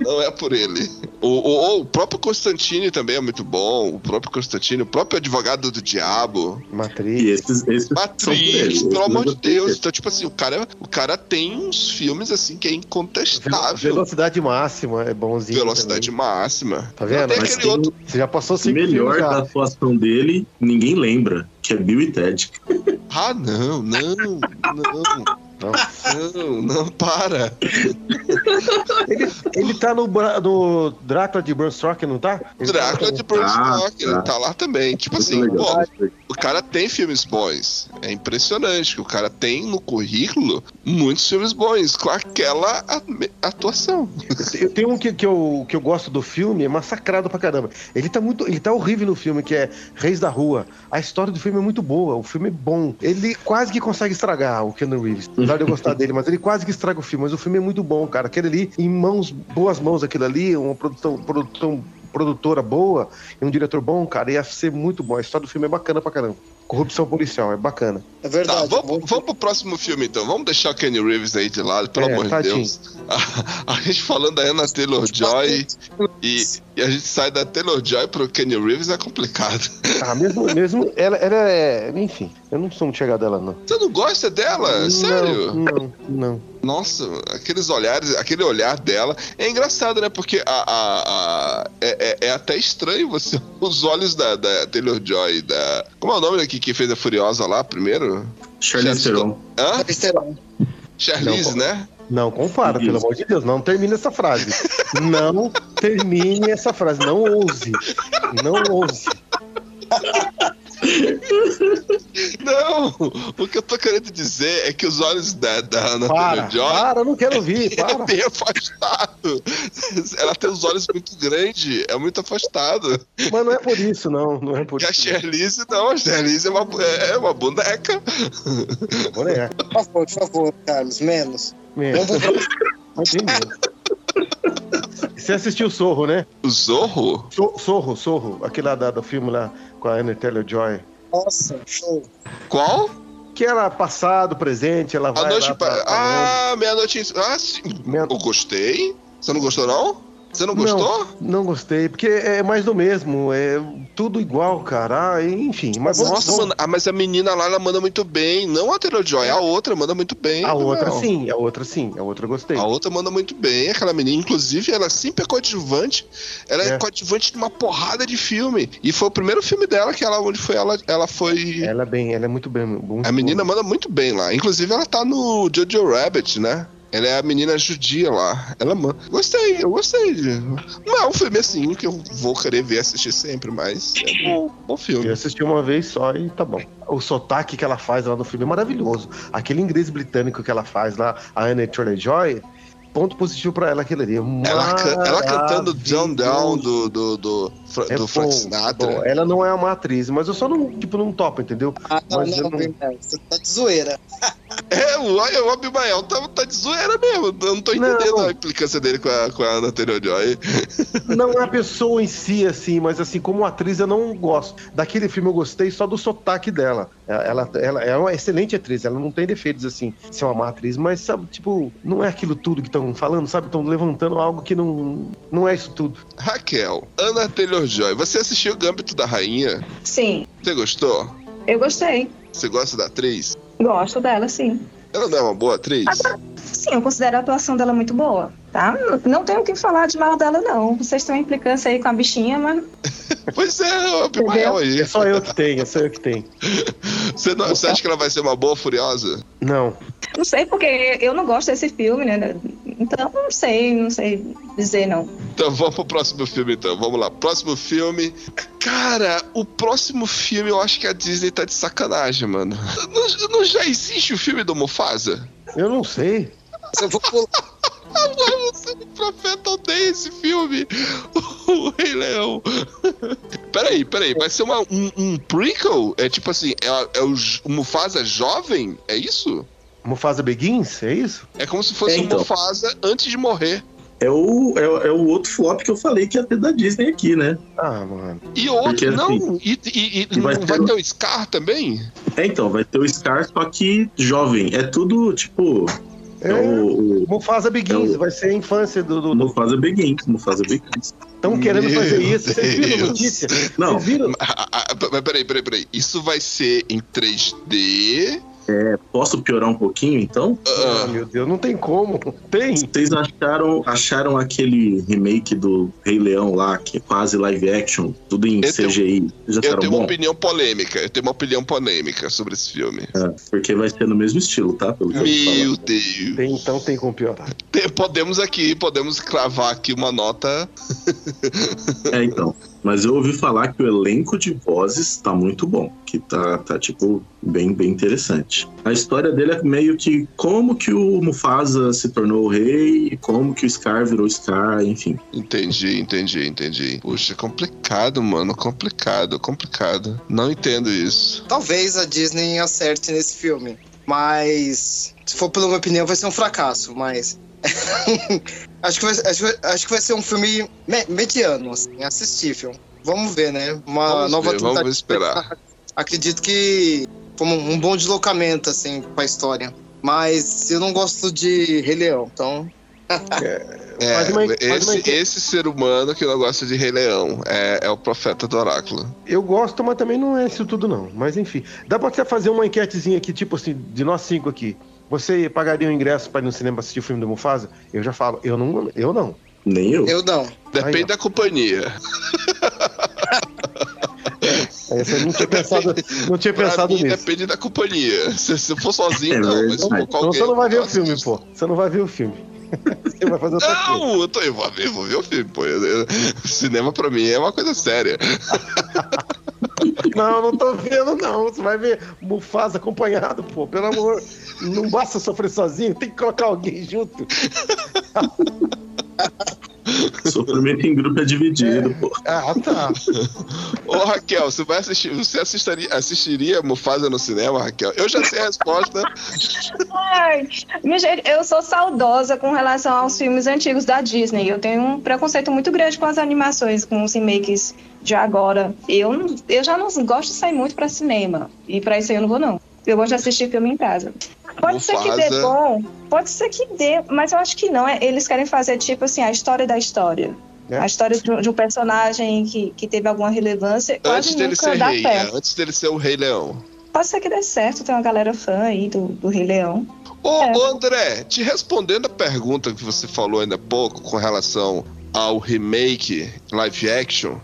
Não é por ele. O, o, o próprio Constantine também é muito bom. O próprio Constantine, o próprio advogado do diabo. Matrix. E esses, esses ele. pelo Esses amor de Deus. Então, tipo assim, o cara, o cara tem uns filmes assim que é incontestável. Velocidade máxima é bonzinho. Velocidade também. máxima. Tá vendo? Mas aquele tem outro. Você já passou o cinco melhor filmes da atuação dele, ninguém lembra, que é Bill e Ted. Ah, não, não, não. Não. Não, para. Ele, ele tá no, no Drácula de Bram Stoker, não tá? Ele tá- Drácula de Bram Ah, Stoker, tá. ele tá lá também. Tipo assim, pô, o cara tem filmes bons. É impressionante que o cara tem no currículo muitos filmes bons com aquela atuação. Eu tenho um que, que, eu, que eu gosto do filme, é massacrado pra caramba. Ele tá muito. Ele tá horrível no filme, que é Reis da Rua. A história do filme é muito boa, o filme é bom. Ele quase que consegue estragar o Keanu Reeves. Apesar de eu gostar dele, mas ele quase que estraga o filme. Mas o filme é muito bom, cara. Aquele ali, em mãos, boas mãos, aquilo ali, uma produção, produção produtora boa e um diretor bom, cara, ia ser muito bom. A história do filme é bacana pra caramba. Corrupção policial, é bacana. É Tá, verdade. vamos, vamos pro próximo filme então. Vamos deixar o Kenny Reeves aí de lado, pelo É, amor tadinho. de Deus. A, a gente falando da Anna Taylor Joy e, e a gente sai da Taylor Joy pro Kenny Reeves é complicado. Ah, mesmo, mesmo ela, ela é. Enfim, eu não sou muito chegado dela, não. Você não gosta dela? Sério? Não, não, não. Nossa, aqueles olhares, aquele olhar dela. É engraçado, né? Porque a, a, a- é, é- é até estranho você. Os olhos da, da Taylor Joy, da. Como é o nome daqui que fez a Furiosa lá primeiro? Charlize Theron. Hã? Charlize, Não, né? Não compara, pelo amor de Deus. Não termine essa frase. Não termine essa frase. Não ouse. Não ouse. Não! O que eu tô querendo dizer é que os olhos da, da Ana Para, Taylor Joy. para, eu não quero ouvir. É Para. bem afastado. Ela tem os olhos muito grandes, é muito afastado. Mas não é por isso, não. Não é por E a isso. Charlize, não, a Charlize é uma, é uma boneca. Boneca. Por favor, por favor, Carlos, menos. Pro próximo. Imagina. Você assistiu Sorro, né? O Zorro? So- Sorro, Sorro. Aquele lá da- do filme lá com a Anna Taylor-Joy. Nossa, show. Qual? Que era passado, presente, ela vai A noite. lá pra- pra Ah, meia-noite. em- Ah, sim. Meia- Eu gostei. Você não gostou, não? Você não gostou? Não gostei, porque é mais do mesmo, é tudo igual, cara. Ah, enfim, mas Nossa, vamos- mano. Ah, mas a menina lá, ela manda muito bem. Não a Taylor Joy, a outra manda muito bem. A outra não. sim, a outra sim, a outra gostei. A outra manda muito bem, aquela menina. Inclusive, ela sempre é coadjuvante. Ela é, É. coadjuvante de uma porrada de filme. E foi o primeiro filme dela que ela, onde foi ela, ela foi. Ela é bem, ela é muito bem. muito A menina boa. manda muito bem lá. Inclusive, ela tá no Jojo Rabbit, né? Ela é a menina judia lá. Ela manda. Gostei, eu gostei. de- Não é um filme assim que eu vou querer ver assistir sempre, mas é bom, bom filme. Eu assisti uma vez só e tá bom. O sotaque que ela faz lá no filme é maravilhoso. Aquele inglês britânico que ela faz lá, a Anna Taylor-Joy, ponto positivo pra ela aquele ali. Ela, can- ela cantando Down Down do, do, do, Fra- É do Frank Sinatra. bom. Ela não é uma atriz, mas eu só não, tipo, não topo, entendeu? Ah, não, Mas eu não, não- não, você tá de zoeira. É, o, o Abimael tá, tá de zoeira mesmo. Eu não tô entendendo Não. a implicância dele com a, com a Ana Taylor-Joy. Não é a pessoa em si, assim, mas assim, como atriz eu não gosto. Daquele filme eu gostei só do sotaque dela. Ela, ela é uma excelente atriz, ela não tem defeitos, assim, ser uma má atriz, mas, sabe, tipo, não é aquilo tudo que estão falando, sabe? Estão levantando algo que não, não é isso tudo. Raquel, Ana Taylor-Joy, você assistiu o Gâmbito da Rainha? Sim, Você gostou? eu gostei. Você gosta da atriz? Gosto dela, sim. Ela não é uma boa atriz? Sim, eu considero a atuação dela muito boa, tá? Não tenho o que falar de mal dela, não. Vocês têm uma implicância aí com a bichinha, mas Pois é, o Abimael aí. É só eu que tenho, é só eu que tenho. Você, não- você acha que ela vai ser uma boa Furiosa? Não. Não sei porque eu não gosto desse filme, né? Então não sei, não sei dizer não. Então vamos pro próximo filme, então. Vamos lá. Próximo filme. Cara, o próximo filme eu acho que a Disney tá de sacanagem, mano. Não, não já existe o filme do Mufasa? Eu não sei. Eu vou pular. Ah, mano, o profeta odeia esse filme. O Rei Leão. Peraí, peraí. Vai ser uma, um, um prequel? É tipo assim, é, é o Mufasa jovem? É isso? Mufasa Begins, é isso? É como se fosse É, então. o Mufasa antes de morrer. É o, é, o- é o outro flop que eu falei que ia ter da Disney aqui, né? Ah, mano. E outro, Porque, assim, não. E, e- e e vai não ter vai o- ter o Scar também? É, então, vai ter o Scar, só que jovem. É tudo, tipo. É, É, o, o Mufasa Begins, É o- vai ser a infância do. do, do... Mufasa Begins. Mufasa Begins. Estão querendo Meu fazer isso. Vocês viram a notícia? Não, Vocês viram? Ah, ah, ah, Mas peraí, peraí, peraí. Isso vai ser em 3D. Posso piorar um pouquinho, então? Ah, Ah, meu Deus, não tem como. Tem. Vocês acharam, acharam aquele remake do Rei Leão lá, que é quase live action, tudo em Eu tenho- CGI? Vocês eu tenho bom? uma opinião polêmica. Eu tenho uma opinião polêmica sobre esse filme. É, porque vai ser no mesmo estilo, tá? Pelo. Meu Deus. Tem, então tem como piorar. Tem- Podemos aqui, podemos cravar aqui uma nota. É, então. Mas eu ouvi falar que o elenco de vozes tá muito bom. Que tá, tá tipo, bem, bem interessante. A história dele é meio que como que o Mufasa se tornou o rei, e como que o Scar virou Scar, enfim. Entendi, entendi, entendi. Puxa, complicado, mano. Complicado, complicado. Não entendo isso. Talvez a Disney acerte nesse filme. Mas, se for pela minha opinião, vai ser um fracasso. Mas. acho, que vai, acho, acho que vai ser um filme me- mediano, assim, assistível. Vamos ver, né? Uma Vamos nova ver, vamos esperar. Acredito que foi um, bom deslocamento, assim, pra história. Mas eu não gosto de Rei Leão, então É, uma- uma esse, esse ser humano que não gosta de Rei Leão é, é o profeta do oráculo. Eu gosto, mas também não é isso tudo, não. Mas enfim. Dá pra você fazer uma enquetezinha aqui, tipo assim, de nós cinco aqui. Você pagaria o ingresso pra ir no cinema assistir o filme do Mufasa? Eu já falo, eu não. Eu não. Nem eu. Eu não. Depende Aí, da companhia. Essa eu não tinha pensado, não tinha pensado mim, nisso. depende da companhia. Se, se eu for sozinho, É não. Mas Então você não vai ver o filme, pô. Você não vai ver o filme. Você vai fazer outra coisa. Não, eu, tô, eu vou ver, vou ver o filme, pô. Eu- eu- cinema pra mim é uma coisa séria. Não, não tô vendo, não. Você vai ver Mufasa acompanhado, pô. Pelo amor. Não basta sofrer sozinho, tem que colocar alguém junto. Sofrimento em grupo é dividido, pô. Ah, tá. Ô, Raquel, você vai assistir. Você assistiria, assistiria Mufasa no cinema, Raquel? Eu já sei a resposta. Ai, minha gente, eu sou saudosa com relação aos filmes antigos da Disney. Eu tenho um preconceito muito grande com as animações, com os remakes de agora. Eu, eu já não gosto de sair muito pra cinema. E pra isso aí eu não vou, não. Eu gosto de assistir filme em casa. Pode ser que dê Mufasa. bom, pode ser que dê, mas eu acho que não. É, eles querem fazer, tipo assim, a história da história. É. A história de um, de um personagem que, que teve alguma relevância. Antes dele ser rei, né? Antes dele ser o Rei Leão. Pode ser que dê certo, tem uma galera fã aí do, do Rei Leão. Ô, É. André, te respondendo a pergunta que você falou ainda há pouco com relação ao remake live action,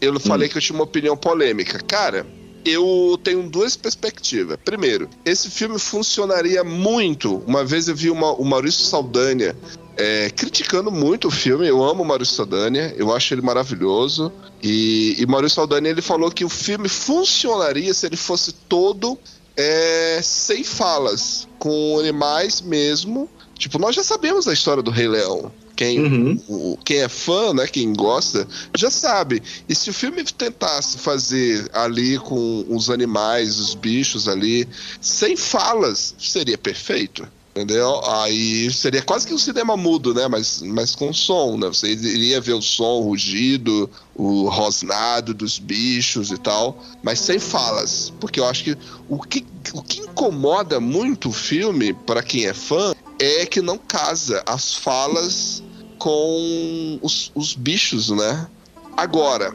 eu falei que eu tinha uma opinião polêmica. Cara, eu tenho duas perspectivas. Primeiro, esse filme funcionaria muito. Uma vez eu vi uma- o Maurício Saldanha é, criticando muito o filme. Eu amo o Maurício Saldanha, eu acho ele maravilhoso. E, e Maurício Saldanha ele falou que o filme funcionaria se ele fosse todo é, sem falas, com animais mesmo. Tipo, nós já sabemos a história do Rei Leão. Quem, Uhum. o- quem é fã, né, quem gosta, já sabe. E se o filme tentasse fazer ali com os animais, os bichos ali, sem falas, seria perfeito. Entendeu? Aí seria quase que um cinema mudo, né? Mas, mas com som, né? Você iria ver o som, o rugido, o rosnado dos bichos e tal, mas sem falas. Porque eu acho que o que, o que incomoda muito o filme, para quem é fã, é que não casa as falas com os, os bichos, né? Agora,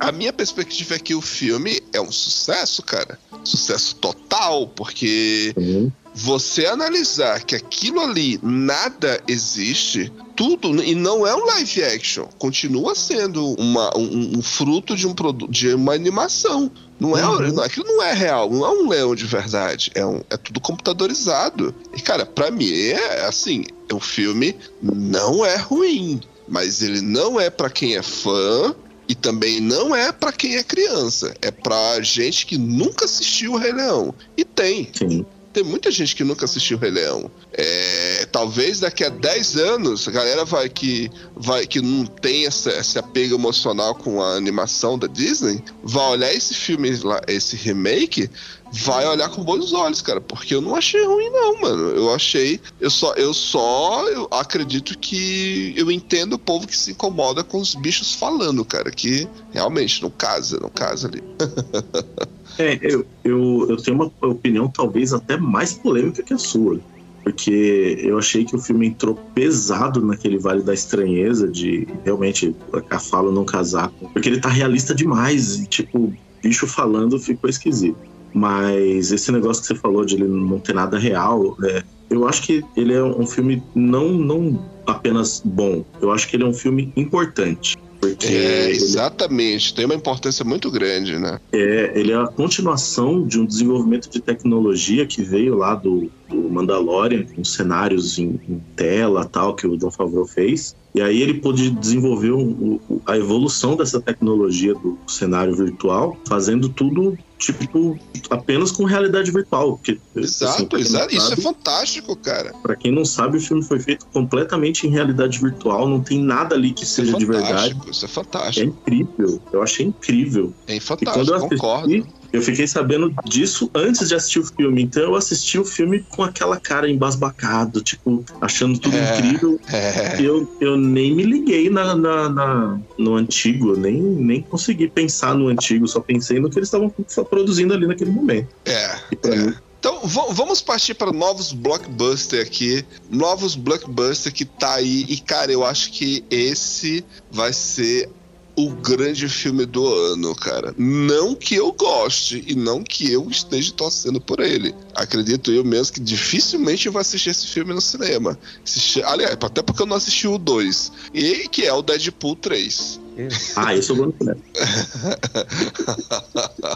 a minha perspectiva é que o filme é um sucesso, cara. Sucesso total, porque Uhum. você analisar que aquilo ali nada existe, tudo, e não é um live action, continua sendo uma, um, um fruto de um produto, de uma animação. Não é, Uhum. não- aquilo não é real, não é um leão de verdade, é, um, é tudo computadorizado. E cara, pra mim é assim, o filme não é ruim, mas ele não é pra quem é fã. E também não é pra quem é criança, é pra gente que nunca assistiu o Rei Leão. E tem, Sim. Tem muita gente que nunca assistiu o Rei Leão. É, talvez daqui a 10 anos, a galera vai que, vai, que não tem essa, esse apego emocional com a animação da Disney, vai olhar esse filme, lá, esse remake, vai olhar com bons olhos, cara. Porque eu não achei ruim, não, mano. Eu achei. Eu só, eu só eu acredito que eu entendo o povo que se incomoda com os bichos falando, cara. Que realmente não casa, não casa ali. É, eu, eu, eu tenho uma opinião talvez até mais polêmica que a sua. Porque eu achei que o filme entrou pesado naquele Vale da Estranheza de realmente a fala não casar. Porque ele tá realista demais. E, tipo, bicho falando ficou esquisito. Mas esse negócio que você falou de ele não ter nada real, é, eu acho que ele é um filme não, não apenas bom. Eu acho que ele é um filme importante. Porque É, ele exatamente. Tem uma importância muito grande, né? é, ele é a continuação de um desenvolvimento de tecnologia que veio lá do, do Mandalorian, com cenários em, em tela tal, que o John Favreau fez. E aí ele pôde desenvolver o- o- a evolução dessa tecnologia do cenário virtual, fazendo tudo, tipo, apenas com realidade virtual. Porque, assim, Exato, não exato. Isso é sabe- fantástico, cara. Pra quem não sabe, o filme foi feito completamente em realidade virtual, não tem nada ali que Isso é seja de verdade. fantástico. Isso é É fantástico. incrível, eu achei incrível. É E quando fantástico, eu assisti, concordo. Eu fiquei sabendo disso antes de assistir o filme. Então eu assisti o filme com aquela cara embasbacado, tipo, achando tudo É. incrível. É, Eu, eu nem me liguei na, na- na- no antigo, nem, nem consegui pensar no antigo, só pensei no que eles estavam produzindo ali naquele momento. é. É. Então vamos partir para novos blockbuster aqui. Novos blockbuster que tá aí. E, cara, eu acho que esse vai ser o grande filme do ano, cara. Não que eu goste e não que eu esteja torcendo por ele. Acredito eu mesmo que dificilmente eu vou assistir esse filme no cinema. Assisti- aliás, até porque eu não assisti o 2. E que é o Deadpool 3. Ah, eu vou no cinema.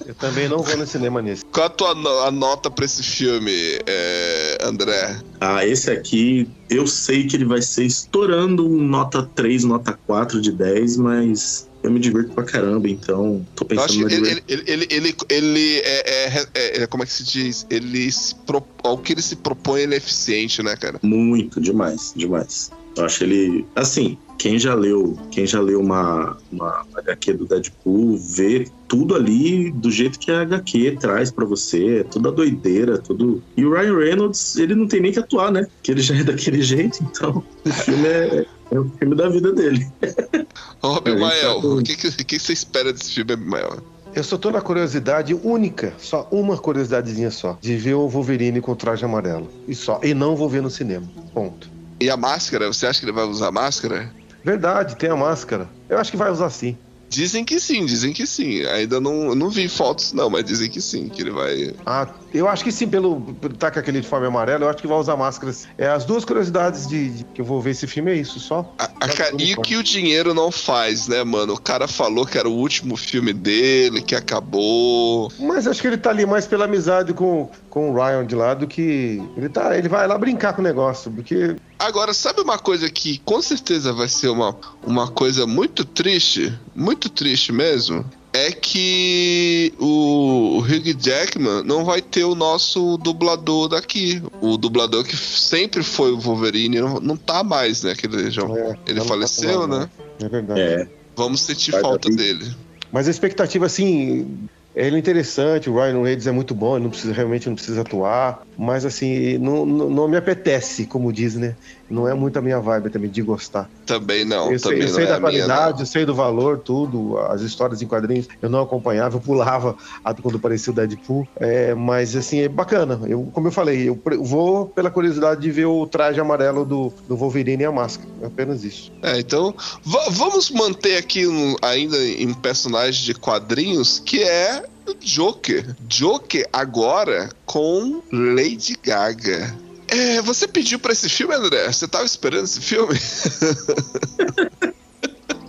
Eu também não vou no cinema nesse. Qual a tua no- a nota pra esse filme, é, André? Ah, esse aqui, eu sei que ele vai ser estourando um nota 3, nota 4 de 10, mas eu me divirto pra caramba, então tô Eu acho pensando que na ele, ele, ele, ele, ele é, é- é- é- Como é que se diz? Ele se pro, ao que ele se propõe, ele é eficiente, né, cara? Muito, demais, demais. Eu acho ele. Assim, quem já leu, quem já leu uma, uma HQ do Deadpool, vê tudo ali do jeito que a HQ traz pra você, é toda doideira, tudo. E o Ryan Reynolds, ele não tem nem que atuar, né? Que ele já é daquele jeito, então o filme é, é o filme da vida dele. Ô, É, Abimael, então- o que, que, o que você espera desse filme, Abimael? Eu só tô na curiosidade única, só uma curiosidadezinha só, de ver o Wolverine com traje amarelo. E só. E não vou ver no cinema. Ponto. E a máscara? Você acha que ele vai usar máscara? Verdade, tem a máscara. Eu acho que vai usar sim. Dizem que sim, dizem que sim. Ainda não, não vi fotos, não, mas dizem que sim, que ele vai. Ah, eu acho que sim, pelo, pelo tá com aquele uniforme amarelo, eu acho que vai usar máscaras. É, as duas curiosidades de, de que eu vou ver esse filme é isso, só. A, a ca- e o que o dinheiro não faz, né, mano? O cara falou que era o último filme dele, que acabou. Mas acho que ele tá ali mais pela amizade com, com o Ryan de lá do que. Ele, tá, ele vai lá brincar com o negócio, porque. Agora, sabe uma coisa que com certeza vai ser uma, uma coisa muito triste? Muito triste mesmo? É que o, o Hugh Jackman não vai ter o nosso dublador daqui. O dublador que sempre foi o Wolverine não, não tá mais, né? Que ele, já- é, ele tá faleceu, com nada, né? É verdade. É. Vamos sentir Vai falta dele. Mas a expectativa, assim, ele é interessante, o Ryan Reynolds é muito bom, ele não precisa, realmente não precisa atuar, mas assim, não, não, não me apetece, como diz, né? Não é muito a minha vibe também de gostar. Também não, eu sei, também eu não sei é da minha, qualidade, não. eu sei do valor, tudo, as histórias em quadrinhos, eu não acompanhava, eu pulava quando apareceu o Deadpool, é, mas assim, é bacana. Eu, como eu falei, eu vou pela curiosidade de ver o traje amarelo do, do Wolverine e a máscara, é apenas isso. É, então va- vamos manter aqui um- ainda em personagem de quadrinhos que é Joker. Joker agora com Lady Gaga. É, você pediu pra esse filme, André? Você tava esperando esse filme?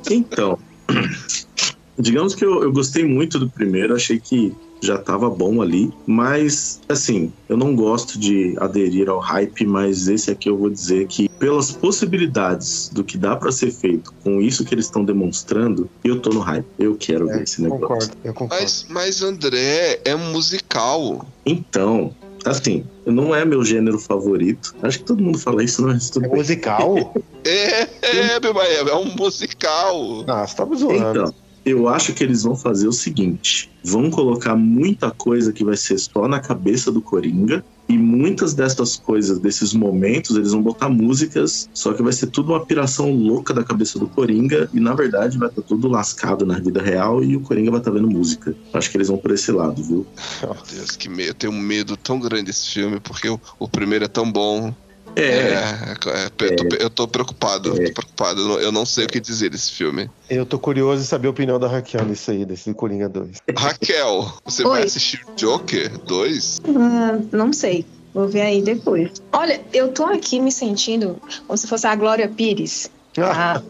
Então, digamos que eu, eu gostei muito do primeiro, achei que já tava bom ali, mas assim, eu não gosto de aderir ao hype, mas esse aqui eu vou dizer que pelas possibilidades do que dá pra ser feito com isso que eles estão demonstrando, eu tô no hype. Eu quero ver esse negócio. concordo, eu concordo. Mas, mas André, é um musical. Então, assim, não é meu gênero favorito. Acho que todo mundo fala isso, não é? Tudo É musical? É, é, Maia, é um musical. ah, você tá me zoando. Então, eu acho que eles vão fazer o seguinte: vão colocar muita coisa que vai ser só na cabeça do Coringa. E muitas dessas coisas, desses momentos, eles vão botar músicas, só que vai ser tudo uma piração louca da cabeça do Coringa, e na verdade vai estar tudo lascado na vida real e o Coringa vai estar vendo música. Acho que eles vão por esse lado, viu? Meu Deus, que medo. Eu tenho um medo tão grande desse filme, porque o, o primeiro é tão bom. É, É, é, eu, tô, eu tô preocupado, eu tô preocupado. Eu não, sei o que dizer desse filme. Eu tô curioso em saber a opinião da Raquel nisso aí, desse Coringa 2. Raquel, você Oi. vai assistir Joker 2? Ah, não sei. Vou ver aí depois. Olha, eu tô aqui me sentindo como se fosse a Glória Pires. Ah,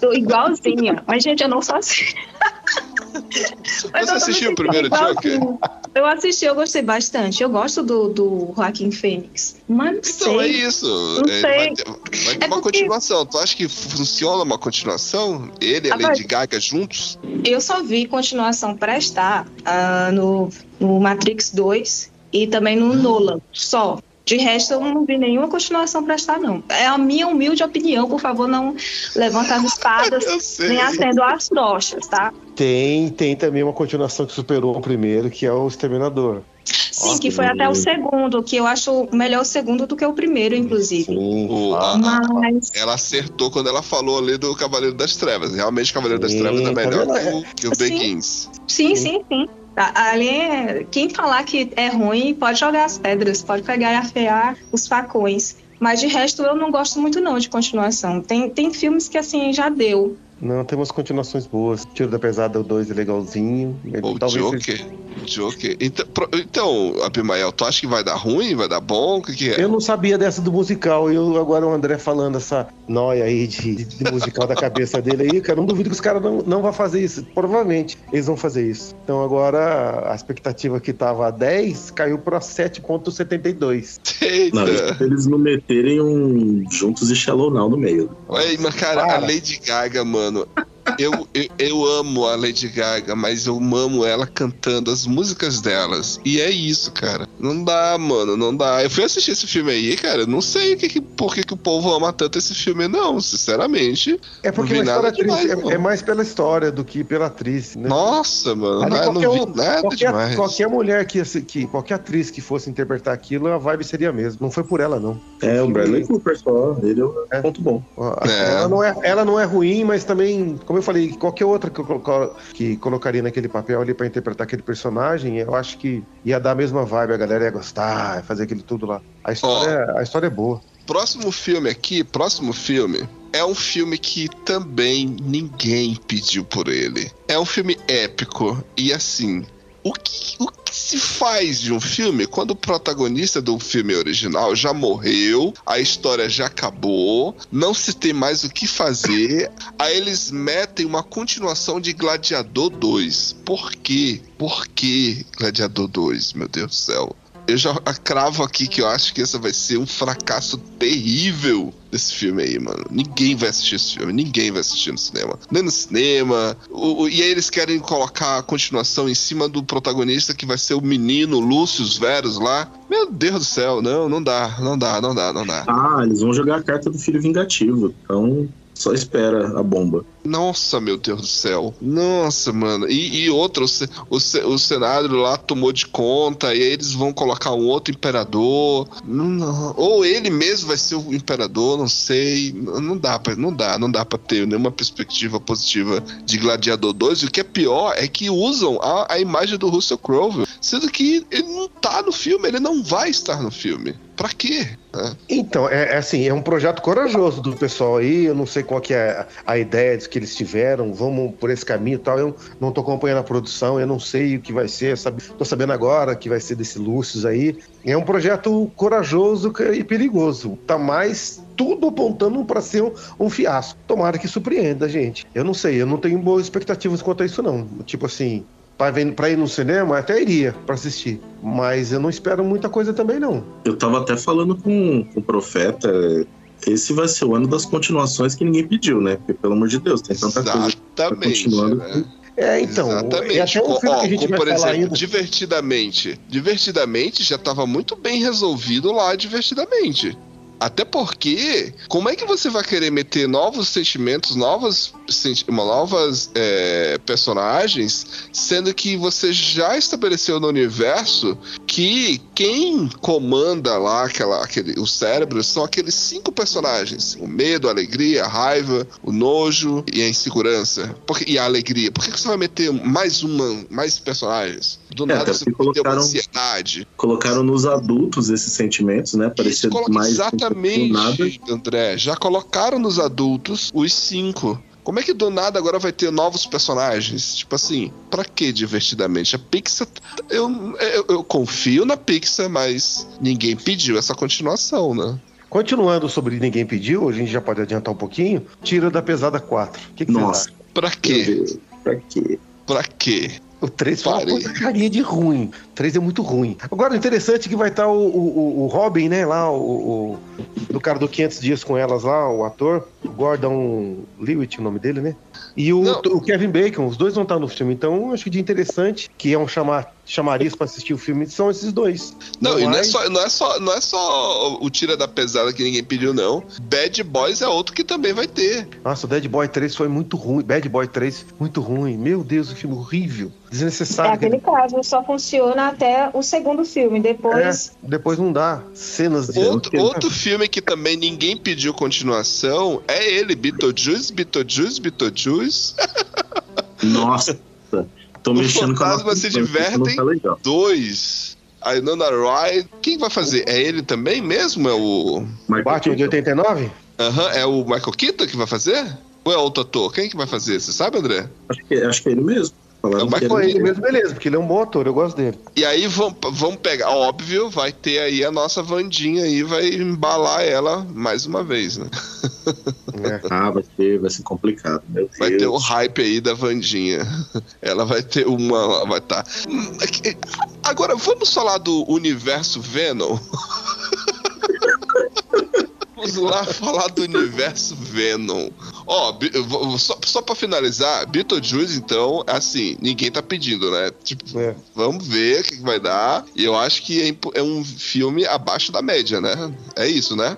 tô igualzinha. Mas, gente, eu não sou assim. Mas Você assistiu o primeiro Joker? Eu assisti, eu gostei bastante. Eu gosto do, do Joaquim Fênix. Mas não Então é sei. isso. Não É, sei. vai ter, vai ter É uma porque- continuação. Tu acha que funciona uma continuação? Ele e a Lady. Gaga juntos? Eu só vi continuação prestar ah, no, no Matrix 2 e também no Nolan. Só. De resto, eu não vi nenhuma continuação prestar, não. É a minha humilde opinião, por favor, não levanta as espadas nem acendo as tochas, tá? Tem, tem também uma continuação que superou o primeiro, que é o Exterminador. Sim, que foi até o segundo, que eu acho melhor o segundo do que o primeiro, inclusive. Sim. O- a- Mas, Ela acertou quando ela falou ali do Cavaleiro das Trevas. Realmente, Cavaleiro das Sim, Trevas é melhor que o, que o Sim. Begins. sim, sim, sim. A- Ali, é- quem falar que é ruim, pode jogar as pedras, pode pegar e afear os facões. Mas de resto, eu não gosto muito não de continuação. Tem, tem filmes que, assim, já deu. Não, tem umas continuações boas. Tiro da Pesada, o 2 é legalzinho. O Talvez Joker. Joker. Então, pro- então, Abimael, tu acha que vai dar ruim? Vai dar bom? O que, que é? Eu não sabia dessa do musical. Eu agora o André falando essa noia aí de, de musical da cabeça dele aí, cara, não duvido que os caras não, não vão fazer isso. Provavelmente eles vão fazer isso. Então agora a expectativa que tava a 10 caiu pra 7.72. Eita! Não, eles não meterem um juntos e Shallow Now no meio. Ei, mas cara, a Para. Lady Gaga, mano. の Eu, eu, eu amo a Lady Gaga, mas eu amo ela cantando as músicas delas. E é isso, cara. Não dá, mano, não dá. Eu fui assistir esse filme aí, cara. Não sei que, que- por que, que o povo ama tanto esse filme, não, sinceramente. É porque Não a vi história nada atriz demais, é, é mais pela história do que pela atriz, né? Nossa, mano, Ali não, qualquer não vi um- nada qualquer, demais. qualquer mulher que, assim, que qualquer atriz que fosse interpretar aquilo, a vibe seria a mesma. Não foi por ela, não. É, o Bradley Cooper só. Ele é um É. ponto bom. É. Ela, não é, ela não é ruim, mas também, como eu falei, qualquer outra que, eu que colocaria naquele papel ali pra interpretar aquele personagem, eu acho que ia dar a mesma vibe, a galera ia gostar, ia fazer aquilo tudo lá. A história, a história é boa. Próximo filme aqui, próximo filme, é um filme que também ninguém pediu por ele. É um filme épico e assim, o que, o que se faz de um filme quando o protagonista do filme original já morreu, a história já acabou, não se tem mais o que fazer, aí eles metem uma continuação de Gladiador 2. Por quê? Por que Gladiador 2, meu Deus do céu? Eu já cravo aqui que eu acho que esse vai ser um fracasso terrível desse filme aí, mano. Ninguém vai assistir esse filme, ninguém vai assistir no cinema. Nem no cinema. O- o- e aí eles querem colocar a continuação em cima do protagonista que vai ser o menino Lúcio Verus lá. Meu Deus do céu, não, não dá, não dá, não dá, não dá. Ah, eles vão jogar a carta do filho vingativo. Então, só espera a bomba. Nossa, meu Deus do céu. Nossa, mano. E, e outra, o, o, ce- o cenário lá tomou de conta, e aí eles vão colocar um outro imperador. Não, não. Ou ele mesmo vai ser o imperador, não sei. Não dá pra, não dá, não dá pra ter nenhuma perspectiva positiva de Gladiador 2. E o que é pior é que usam a, a imagem do Russell Crowe, sendo que ele não tá no filme, ele não vai estar no filme. Pra quê? Então, é, é assim, é um projeto corajoso do pessoal aí, eu não sei qual que é a, a ideia que eles tiveram, vamos por esse caminho e tal, eu não tô acompanhando a produção, eu não sei o que vai ser, sabe, tô sabendo agora que vai ser desse Lúcio aí, é um projeto corajoso e perigoso, tá mais tudo apontando para ser um, um fiasco, tomara que surpreenda, gente, eu não sei, eu não tenho boas expectativas quanto a isso não, tipo assim, pra ir no cinema, até iria pra assistir. Mas eu não espero muita coisa também, não. Eu tava até falando com, com o Profeta. Esse vai ser o ano das continuações que ninguém pediu, né? Porque, pelo amor de Deus, tem tanta coisa. Exatamente. continuando. né? É, então. Exatamente. Até um filme que a gente como, vai por exemplo, ainda. Divertidamente. Divertidamente já estava muito bem resolvido lá, divertidamente. Até porque, como é que você vai querer meter novos sentimentos, novas, novas é, personagens, sendo que você já estabeleceu no universo que quem comanda lá aquela, aquele, o cérebro são aqueles cinco personagens: o medo, a alegria, a raiva, o nojo e a insegurança. Porque, e a alegria. Por que que você vai meter mais uma, mais personagens? Do É, nada você ter uma colocaram- ansiedade. Colocaram nos adultos esses sentimentos, né? Colo- mais. do exatamente, nada. André. Já colocaram nos adultos os cinco. Como é que do nada agora vai ter novos personagens? Tipo assim, pra que divertidamente? A Pixar. Eu, eu, eu confio na Pixar, mas ninguém pediu essa continuação, né? Continuando sobre Ninguém Pediu, a gente já pode adiantar um pouquinho. Tira da pesada 4. O que, que Nossa, vocês Pra meu quê? Pra quê? Pra quê? O 3 foi uma porcaria de ruim. O 3 é muito ruim. Agora, o interessante é que vai estar o, o, o- o Robin, né? Lá, o, o- do cara do 500 Dias com Elas lá, o ator. O Gordon Lewitt, o nome dele, né? E o, o Kevin Bacon, os dois vão estar no filme. Então, acho que de interessante, que é um chamar, chamariz pra assistir o filme, são esses dois. Não, e não é, só, não, é só, não é só o tira da pesada que ninguém pediu, não. Bad Boys é outro que também vai ter. Nossa, o Dead Boy 3 foi muito ruim. Bad Boy 3, muito ruim. Meu Deus, o filme horrível. É Desnecessário. aquele caso, só funciona até o segundo filme. Depois, É, depois não dá. Cenas de. Outro, outro filme que também ninguém pediu continuação é ele, Beetlejuice, Beetlejuice, Beetlejuice. Nossa, Tô Os mexendo com a nossa se isso divertem. Não tá. Dois. A Inona Ryan. Quem vai fazer? É ele também mesmo? É o. Michael Batman de Keaton. 89? Aham, é o Michael Keaton que vai fazer? Ou é outro ator? Quem que vai fazer? Você sabe, André? Acho que, acho que é ele mesmo. Falaram É Foi era ele mesmo, beleza, porque ele é um bom ator, eu gosto dele. E aí vamos, vamos pegar, óbvio, vai ter aí a nossa Vandinha aí, vai embalar ela mais uma vez, né? É. Ah, vai ser, vai ser complicado. Meu Vai Deus. ter o hype aí da Vandinha. Ela vai ter uma. Vai estar. Agora, vamos falar do universo Venom? Vamos lá falar do universo Venom. Ó, só, só pra finalizar, Beetlejuice, então, assim, ninguém tá pedindo, né? Tipo, É. vamos ver o que que vai dar. E eu acho que é é um filme abaixo da média, né? É isso, né?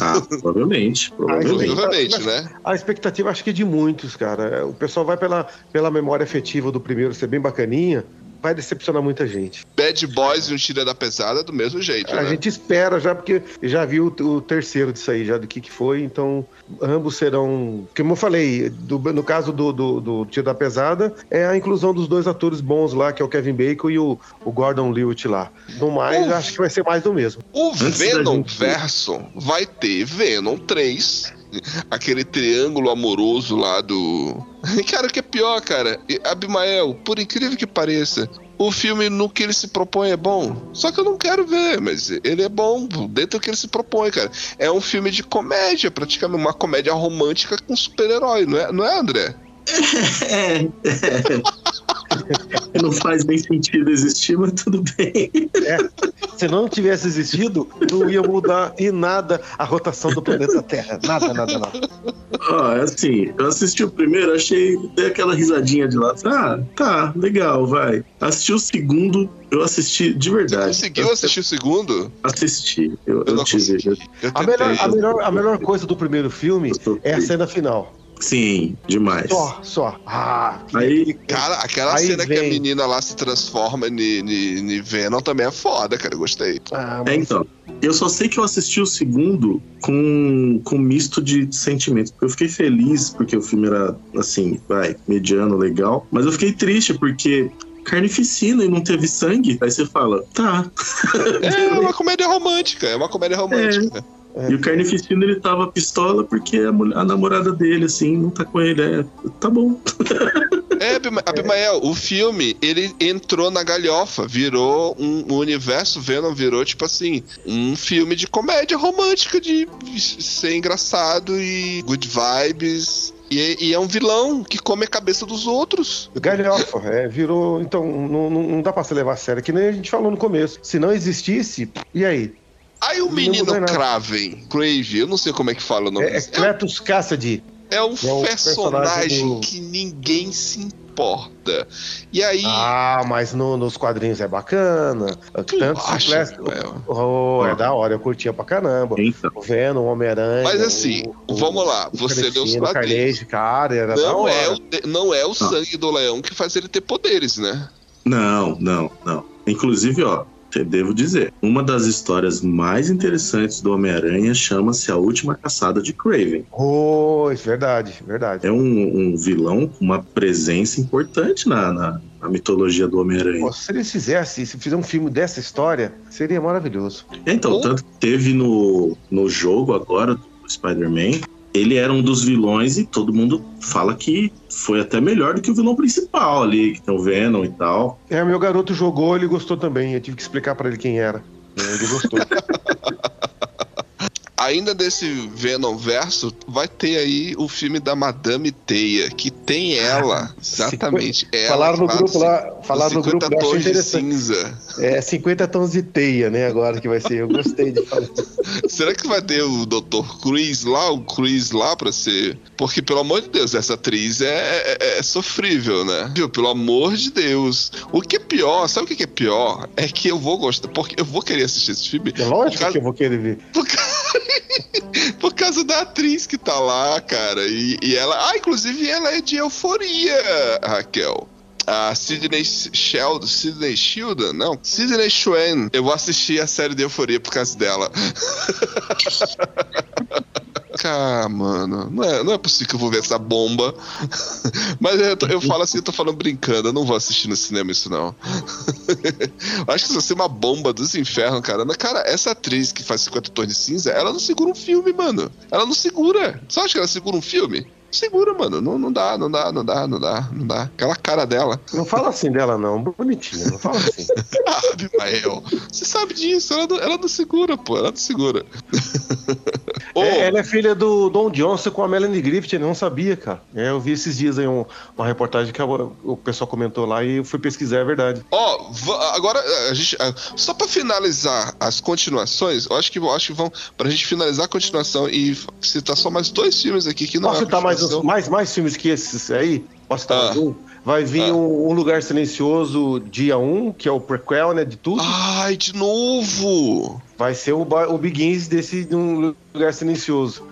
Ah, provavelmente. provavelmente. Provavelmente, né? A expectativa acho que é de muitos, cara. O pessoal vai pela, pela memória afetiva do primeiro ser bem bacaninha, vai decepcionar muita gente. Bad Boys e um Tira da Pesada do mesmo jeito, A né? gente espera já, porque já viu o, o terceiro disso aí, já do que, que foi, então ambos serão. Como eu falei, do- no caso do, do, do Tiro da Pesada, é a inclusão dos dois atores bons lá, que é o Kevin Bacon e o, o Gordon Lewitt lá. No mais, Uf. acho que vai ser mais do mesmo. O Antes Venom gente- verso vai ter Venom 3, aquele triângulo amoroso lá do. Cara, o que é pior, cara? Abimael, por incrível que pareça, o filme no que ele se propõe é bom. Só que eu não quero ver, mas ele é bom dentro do que ele se propõe, cara. É um filme de comédia, praticamente uma comédia romântica com super-herói, não é, não é, André? É, é. Não faz nem sentido existir, mas tudo bem. Se não tivesse existido, não ia mudar em nada a rotação do planeta Terra. Nada, nada, nada. Ó, é assim, eu assisti o primeiro, achei, dei aquela risadinha de lá. Ah, tá, legal, vai. Assisti o segundo, eu assisti de Você verdade. conseguiu Eu assistir o segundo? Assisti. Eu, Eu tive. A melhor, a, melhor, a melhor coisa do primeiro filme é a cena final. Sim, demais. Só, só. Ah, que- Aí- Cara, aquela Aí cena que a vem. menina lá se transforma em Venom também é foda, cara. Eu gostei. Ah, É, mas- então. Eu só sei que eu assisti o segundo com, com misto de sentimentos. Eu fiquei feliz porque o filme era, assim, vai, mediano, legal. Mas eu fiquei triste porque carnificina e não teve sangue. Aí você fala, tá. É uma comédia romântica, é uma comédia romântica. E o carnificina ele tava pistola porque a, mulher- a namorada dele, assim, não tá com ele. É, tá bom. É, Abima- Abimael, o filme, ele entrou na galhofa, virou um, o universo Venom virou, tipo assim, um filme de comédia romântica, de ser engraçado e good vibes. E, e é um vilão que come a cabeça dos outros. Galhofa, é, virou. Então, não, não, não dá pra se levar a sério, que nem a gente falou no começo. Se não existisse, e aí? Aí o Não menino. Craven, Crave, eu não sei como é que fala o nome É, é Cletus Cassidy. É um É o personagem personagem do- que ninguém se importa. E aí. Ah, mas no- nos quadrinhos é bacana. tu Tanto se acha, Cletus- Rafael? Oh, é da hora, eu curtia pra caramba. Então. O Venom, o Homem-Aranha. Mas assim, o- o- vamos lá, você leu os quadrinhos. Carnage, cara, era da Não hora. é, o, não é o sangue do leão que faz ele ter poderes, né? Não, não, não. Inclusive, ó, devo dizer, uma das histórias mais interessantes do Homem-Aranha chama-se A Última Caçada de Craven. Oh, isso, verdade, verdade. É um, um vilão com uma presença importante na, na, na mitologia do Homem-Aranha. Se eles fizessem, se fizer um filme dessa história, seria maravilhoso. Então, tanto que teve no, no jogo agora do Spider-Man, ele era um dos vilões e todo mundo fala que foi até melhor do que o vilão principal ali, que tem o Venom e tal. É, meu garoto jogou, ele gostou também. Eu tive que explicar pra ele quem era. Ele gostou. Ainda desse Venom verso, vai ter aí o filme da Madame Teia, que tem ela. Exatamente. ela falaram no que grupo lá, falaram no 50 grupo tons de interessante. cinza. É 50 tons de teia, né? Agora que vai ser. Eu gostei de falar. Será que vai ter o Dr. Cruz lá, o Cruz lá pra ser. Porque, pelo amor de Deus, essa atriz é, é- é sofrível, né? Viu? Pelo amor de Deus. O que é pior, sabe o que é pior? É que eu vou gostar, porque eu vou querer assistir esse filme É lógico Cara- que eu vou querer ver. por, ca- por causa da atriz que tá lá, cara. E, e ela. Ah, inclusive ela é de euforia, Raquel. A Sidney Sheldon, Sidney Sheldon, não, Sidney Schwen. Eu vou assistir a série de Euforia por causa dela. cá, mano. Não é, não é possível que eu vou ver essa bomba. Mas eu, eu falo assim, eu tô falando brincando, eu não vou assistir no cinema isso, não. Acho que isso vai ser uma bomba dos infernos, cara. Cara, essa atriz que faz 50 tons de cinza, ela não segura um filme, mano. Ela não segura. Você acha que ela segura um filme? Segura, mano. Não, não dá, não dá, não dá, não dá, não dá. Aquela cara dela. Não fala assim dela, não. Bonitinha, não fala assim. Ah, Abimael, você sabe disso. Ela não, ela não segura, pô. Ela não segura. Ô, É, ela é filha do Don Johnson com a Melanie Griffith, eu não sabia, cara. É, eu vi esses dias aí um- uma reportagem que a- o pessoal comentou lá e eu fui pesquisar, é verdade. Ó, va- agora a gente. ah, Só pra finalizar as continuações, eu acho que, eu acho que vão. Pra gente finalizar a continuação e citar só mais dois filmes aqui que não Posso é citar mais, mais, mais filmes que esses aí? Posso citar Ah. um? Vai vir Ah. um, um Lugar Silencioso dia 1, que é o prequel, né, de tudo. Ai, de novo! Vai ser o, o Begins desse de um Lugar Silencioso.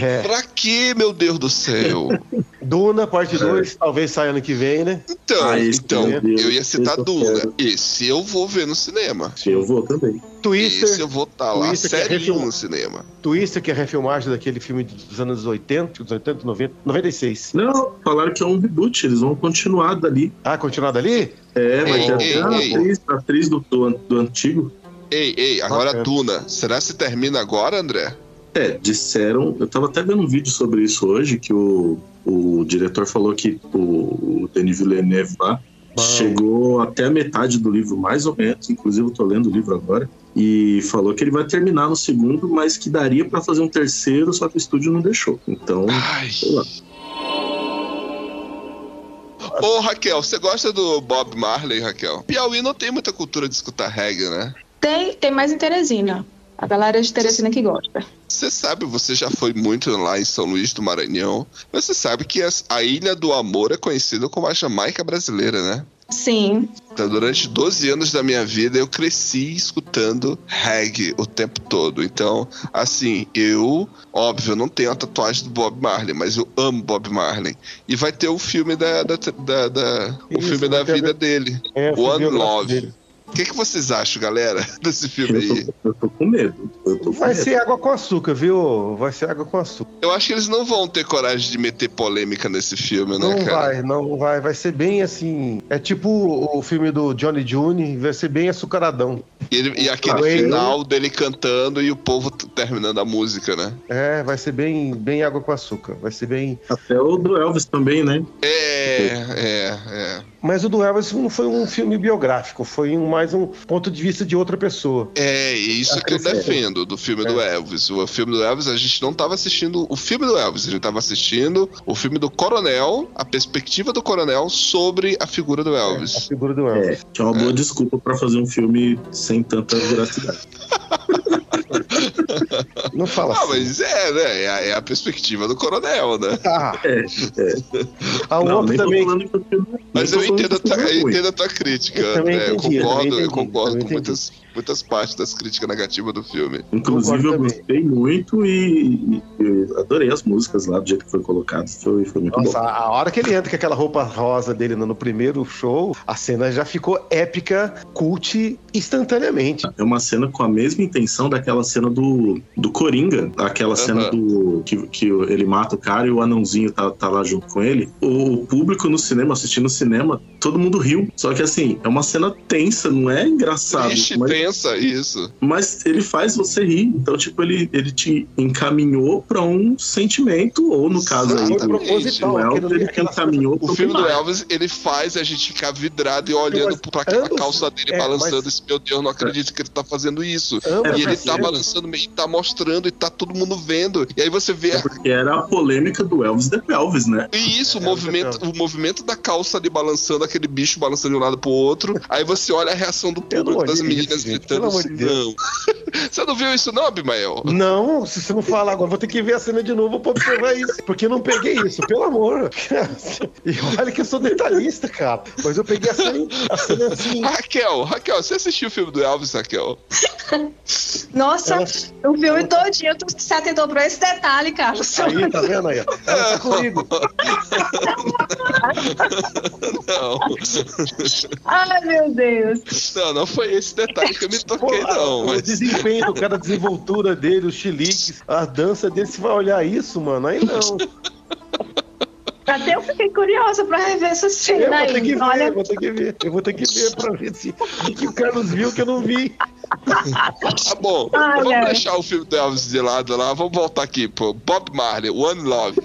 É, Pra quê, meu Deus do céu? Duna, parte 2, talvez saia ano que vem, né? Então, Ah, esse então Deus, eu ia citar esse eu Duna. quero. Esse eu vou ver no cinema. Eu vou também. Esse Twister, eu vou estar lá é serinho refilma- no cinema. Twister, que é a refilmagem daquele filme dos anos 80, dos 80, 90, 96. Não, falaram que é um reboot, eles vão continuar dali. Ah, continuado ali? É, vai Ei, ter ei, até a ei. atriz, a atriz do, do, do antigo. Ei, ei, agora. Duna. Será que termina agora, André? É, disseram. Eu tava até vendo um vídeo sobre isso hoje, que o, o diretor falou que o, o Denis Villeneuve lá Bom. chegou até a metade do livro, mais ou menos. Inclusive, eu tô lendo o livro agora. E falou que ele vai terminar no segundo, mas que daria pra fazer um terceiro, só que o estúdio não deixou. Então, Ai. sei lá. Ô, Raquel, você gosta do Bob Marley, Raquel? Piauí não tem muita cultura de escutar reggae, né? Tem, tem mais em Teresina. A galera de Teresina que gosta. Você sabe, você já foi muito lá em São Luís do Maranhão. mas Você sabe que as- a Ilha do Amor é conhecida como a Jamaica brasileira, né? Sim. Então, durante 12 anos da minha vida, eu cresci escutando reggae o tempo todo. Então, assim, eu, óbvio, não tenho a tatuagem do Bob Marley, mas eu amo Bob Marley. E vai ter o filme da, da, da- da- o Isso, filme da vida dele. É, One Love. dele. O que, que vocês acham, galera, desse filme Eu aí? tô, eu tô com medo. Eu tô com Vai medo. ser água com açúcar, viu? Vai ser água com açúcar. Eu acho que eles não vão ter coragem de meter polêmica nesse filme, né, Não cara? vai, não vai. Vai ser bem assim. É tipo o filme do Johnny June, vai ser bem açucaradão. E, ele- e aquele Ah, eu- final dele cantando e o povo terminando a música, né? É, vai ser bem, bem água com açúcar. Vai ser bem. Até o do Elvis também, né? É, é, é. Mas o do Elvis não foi um filme biográfico, foi mais um ponto de vista de outra pessoa. É, isso que eu Acrescenta. defendo do filme do Elvis. O filme do Elvis, a gente não tava assistindo o filme do Elvis, a gente tava assistindo o filme do Coronel, a perspectiva do Coronel sobre a figura do A Elvis. figura do É, Elvis. que é uma boa desculpa pra fazer um filme sem tanta veracidade. Não fala Ah, assim. mas é, né? É a, é a perspectiva do Coronel, né? Ah, É, é. a Não, também. Mas eu entendo a, tua, é eu entendo a tua crítica. Eu né? eu eu concordo, eu entendi, concordo com muitas, muitas partes das críticas negativas do filme. Inclusive, eu gostei muito e, e- adorei as músicas lá do jeito que foi colocado. Foi, foi muito Nossa, bom. a a hora que ele entra com aquela roupa rosa dele no, primeiro show, a cena já ficou épica, cult instantaneamente. É uma cena com a mesma intenção daquela cena do, do Coringa, aquela cena do que, que ele mata o cara e o anãozinho tá, tá lá junto com ele. O público no cinema, assistindo no cinema, todo mundo riu. Só que assim, é uma cena tensa, não é engraçado. Triste, mas, tensa, isso. mas ele faz você rir. Então, tipo, ele, ele te encaminhou pra um sentimento, ou no caso aí, proposital. o Elvis, ele te encaminhou O filme do. Elvis, ele faz a gente ficar vidrado e olhando Mas pra aquela ambos- calça dele é, balançando. mas- Esse, meu Deus, não acredito que ele tá fazendo isso. Ambas E ele tá cenas- balançando, e tá mostrando, e tá todo mundo vendo. E aí você vê É porque era a polêmica do Elvis The Elvis, né? E isso, o É, movimento, é. o movimento da calça ali balançando, aquele bicho balançando de um lado pro outro. Aí você olha a reação do público, das de Deus, gente, pelo amor de Deus. Você não viu isso não, Abimael? Não, se você não falar agora, vou ter que ver a cena de novo pra observar isso. Porque eu não peguei isso, pelo amor. E olha que eu sou detalhista, cara. Mas eu peguei a cena, a cena assim. Raquel, Raquel, você assistiu o filme do Elvis, Raquel? Nossa, Ela- o filme todinho, tu se atentou pra esse detalhe, Carlos. Aí, tá vendo aí? ó? Ela tá comigo. Não. Ai, meu Deus. Não, não foi esse detalhe que eu me Pô, toquei, não. o Mas... desempenho desenho, cada desenvoltura dele, os chiliques, a dança dele, você vai olhar isso, mano, aí não. Até eu fiquei curiosa pra rever essa Eu cena vou ter que aí. ver, Olha, eu vou ter que ver, eu vou ter que ver pra ver se o que o Carlos viu que eu não vi. Tá bom, Ai, vamos ai. deixar o filme do Elvis de lado lá, vamos voltar aqui pro Bob Marley, One Love.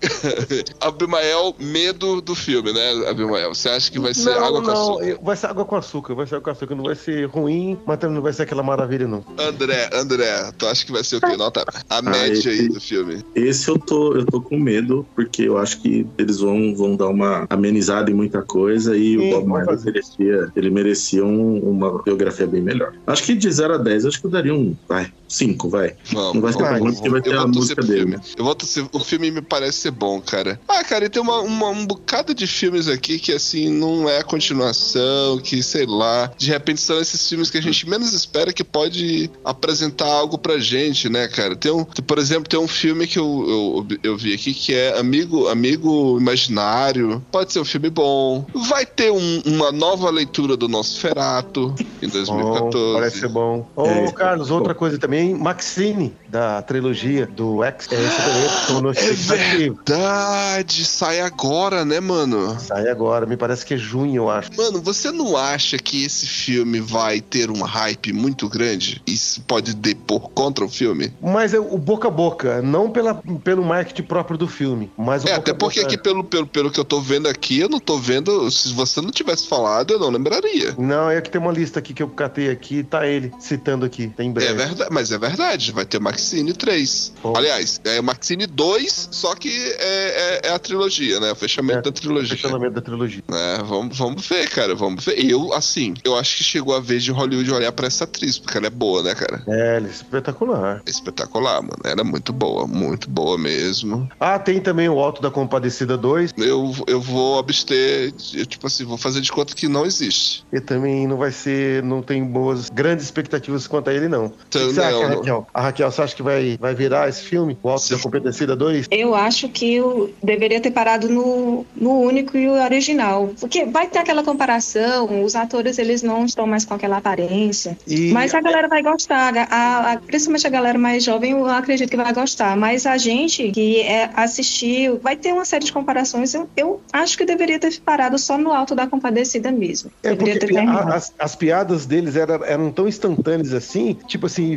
Abimael, medo do filme, né, Abimael? Você acha que vai ser não, água com não, açúcar? eu- vai ser água com açúcar, vai ser água com açúcar, não vai ser ruim, mas também não vai ser aquela maravilha, não. André, André, tu acha que vai ser o quê? Nota a média aí esse- do filme. Esse eu tô, eu tô com medo, porque eu acho que eles vão, vão dar uma amenizada em muita coisa e Sim, o Bob Marley merecia, ele merecia um- uma biografia bem melhor. Acho que de 0 a 10, acho que eu daria um, vai, 5, vai. Vamos. Não vai ser tão ruim porque vai ter Eu a música dele. filme. Eu vou torcer. O filme me parece ser bom, cara. Ah, cara, e tem uma, uma- um bocado de filmes aqui que, assim, não é continuação, que, sei lá, de repente são esses filmes que a gente menos espera que pode apresentar algo pra gente, né, cara? Tem um, por exemplo, tem um filme que eu, eu, eu vi aqui que é Amigo, Amigo Imaginário. Pode ser um filme bom. Vai ter um- uma nova leitura do Nosferatu em Bom, 2014. parece ser bom. Ô, É, Carlos, outra coisa também, Maxine, da trilogia do X, é, esse também no É expectativa. Verdade, sai agora, né, mano? Sai agora, me parece que é junho, eu acho. Mano, você não acha que esse filme vai ter um hype muito grande? Isso pode depor contra o filme? Mas é o boca a boca, não pela, pelo marketing próprio do filme, mas o É, boca até porque boca- aqui, pelo, pelo, pelo que eu tô vendo aqui, eu não tô vendo. Se você não tivesse falado, eu não lembraria. Não, é que tem uma lista aqui que eu catei aqui, tá ele citando aqui, tem em É breve. verdade, mas é verdade, vai ter Maxine 3. Pô. Aliás, é Maxine 2, só que é, é- é a trilogia, né? O fechamento É, da trilogia. Fechamento da trilogia. É, vamos, vamos ver, cara, vamos ver. Eu, assim, eu acho que chegou a vez de Hollywood olhar pra essa atriz, porque ela é boa, né, cara? É, ele é espetacular. É espetacular, mano. Ela é muito boa, muito boa mesmo. Ah, tem também o Alto da Compadecida 2, Eu, eu vou abster, de- tipo assim, vou fazer de conta que não existe. e também não vai ser, não tem boas, grandes expectativas quanto a ele, não. O que Então, que você acha, não, não. Raquel? A Raquel, você acha que vai, vai virar esse filme, o Alto Se- da Compadecida 2? Eu acho que eu deveria ter parado no, no único e o original. Porque vai ter aquela comparação, os atores eles não estão mais com aquela aparência. E Mas a galera vai gostar, a- a- principalmente a galera mais jovem, eu acredito que vai gostar. Mas a gente que é, assistiu, vai ter uma série de comparações. Eu, eu acho que deveria ter parado só no alto da compadecida mesmo. É deveria porque a- as, as piadas deles eram, eram tão instantâneas assim, tipo assim,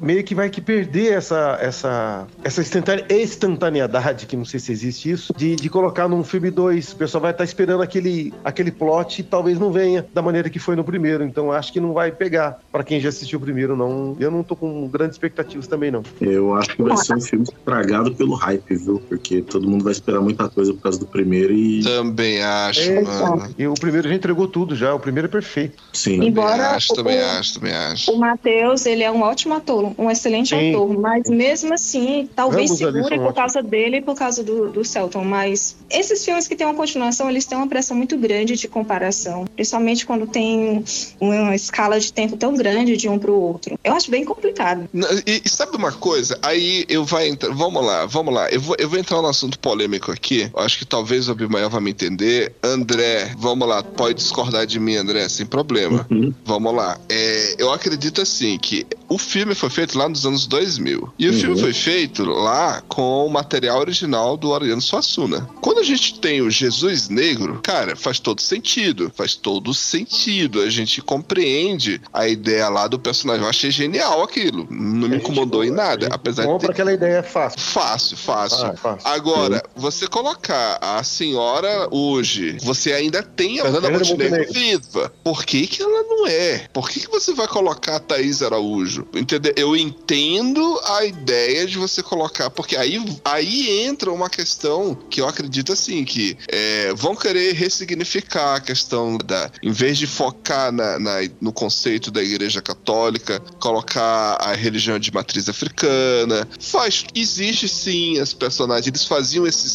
meio que vai que perder essa, essa, essa instantane- instantaneidade, que não sei se existe isso, de, de colocar num filme 2. O pessoal vai estar esperando aquele, aquele plot e talvez não venha da maneira que foi no primeiro. Então acho que não vai pegar pra quem já assistiu o primeiro, não. Eu não tô com grandes expectativas também, não. Eu acho que vai ser um filme estragado pelo hype, viu? Porque todo mundo vai esperar muita coisa por causa do primeiro e Também acho, É, mano. E o primeiro já entregou tudo já, o primeiro é perfeito. sim. Também Embora acho, o- também acho, também acho. O Matheus, ele é um ótimo ator, um excelente Sim. ator, mas mesmo assim, talvez segure por ótimos. causa dele e por causa do, do Celton. Mas esses filmes que têm uma continuação, eles têm uma pressão muito grande de comparação, principalmente quando tem uma escala de tempo tão grande de um para o outro. Eu acho bem complicado. E, e sabe uma coisa? Aí eu vai entrar. Vamos lá, vamos lá. Eu vou, eu vou entrar no assunto polêmico aqui. Eu acho que talvez o Abimael vai me entender. André, vamos lá. Pode discordar de mim, André, sem problema. Uhum. Vamos lá. É, eu acredito assim que o filme foi feito lá nos anos 2000. E o Uhum. filme foi feito lá com o material original do Ariano Suassuna. Quando a gente tem o Jesus Negro, cara, faz todo sentido. Faz todo sentido. A gente compreende a ideia lá do personagem. Eu achei genial aquilo. Não me incomodou em nada. Apesar de Compra ter... aquela ideia fácil. Fácil, fácil. Ah, é fácil. Agora, você colocar a senhora hoje, você ainda tem a Fernanda Montenegro. viva. Por que, que ela não é? Por que, que você vai colocar a Thaís Araújo? Entendeu? Eu entendo a ideia de você colocar, porque aí, aí entra uma questão que eu acredito assim, que é, vão querer ressignificar a questão da. Em vez de focar na, na- no conceito da igreja católica, colocar a religião de matriz africana. Faz. Existe sim as personagens. Eles faziam esse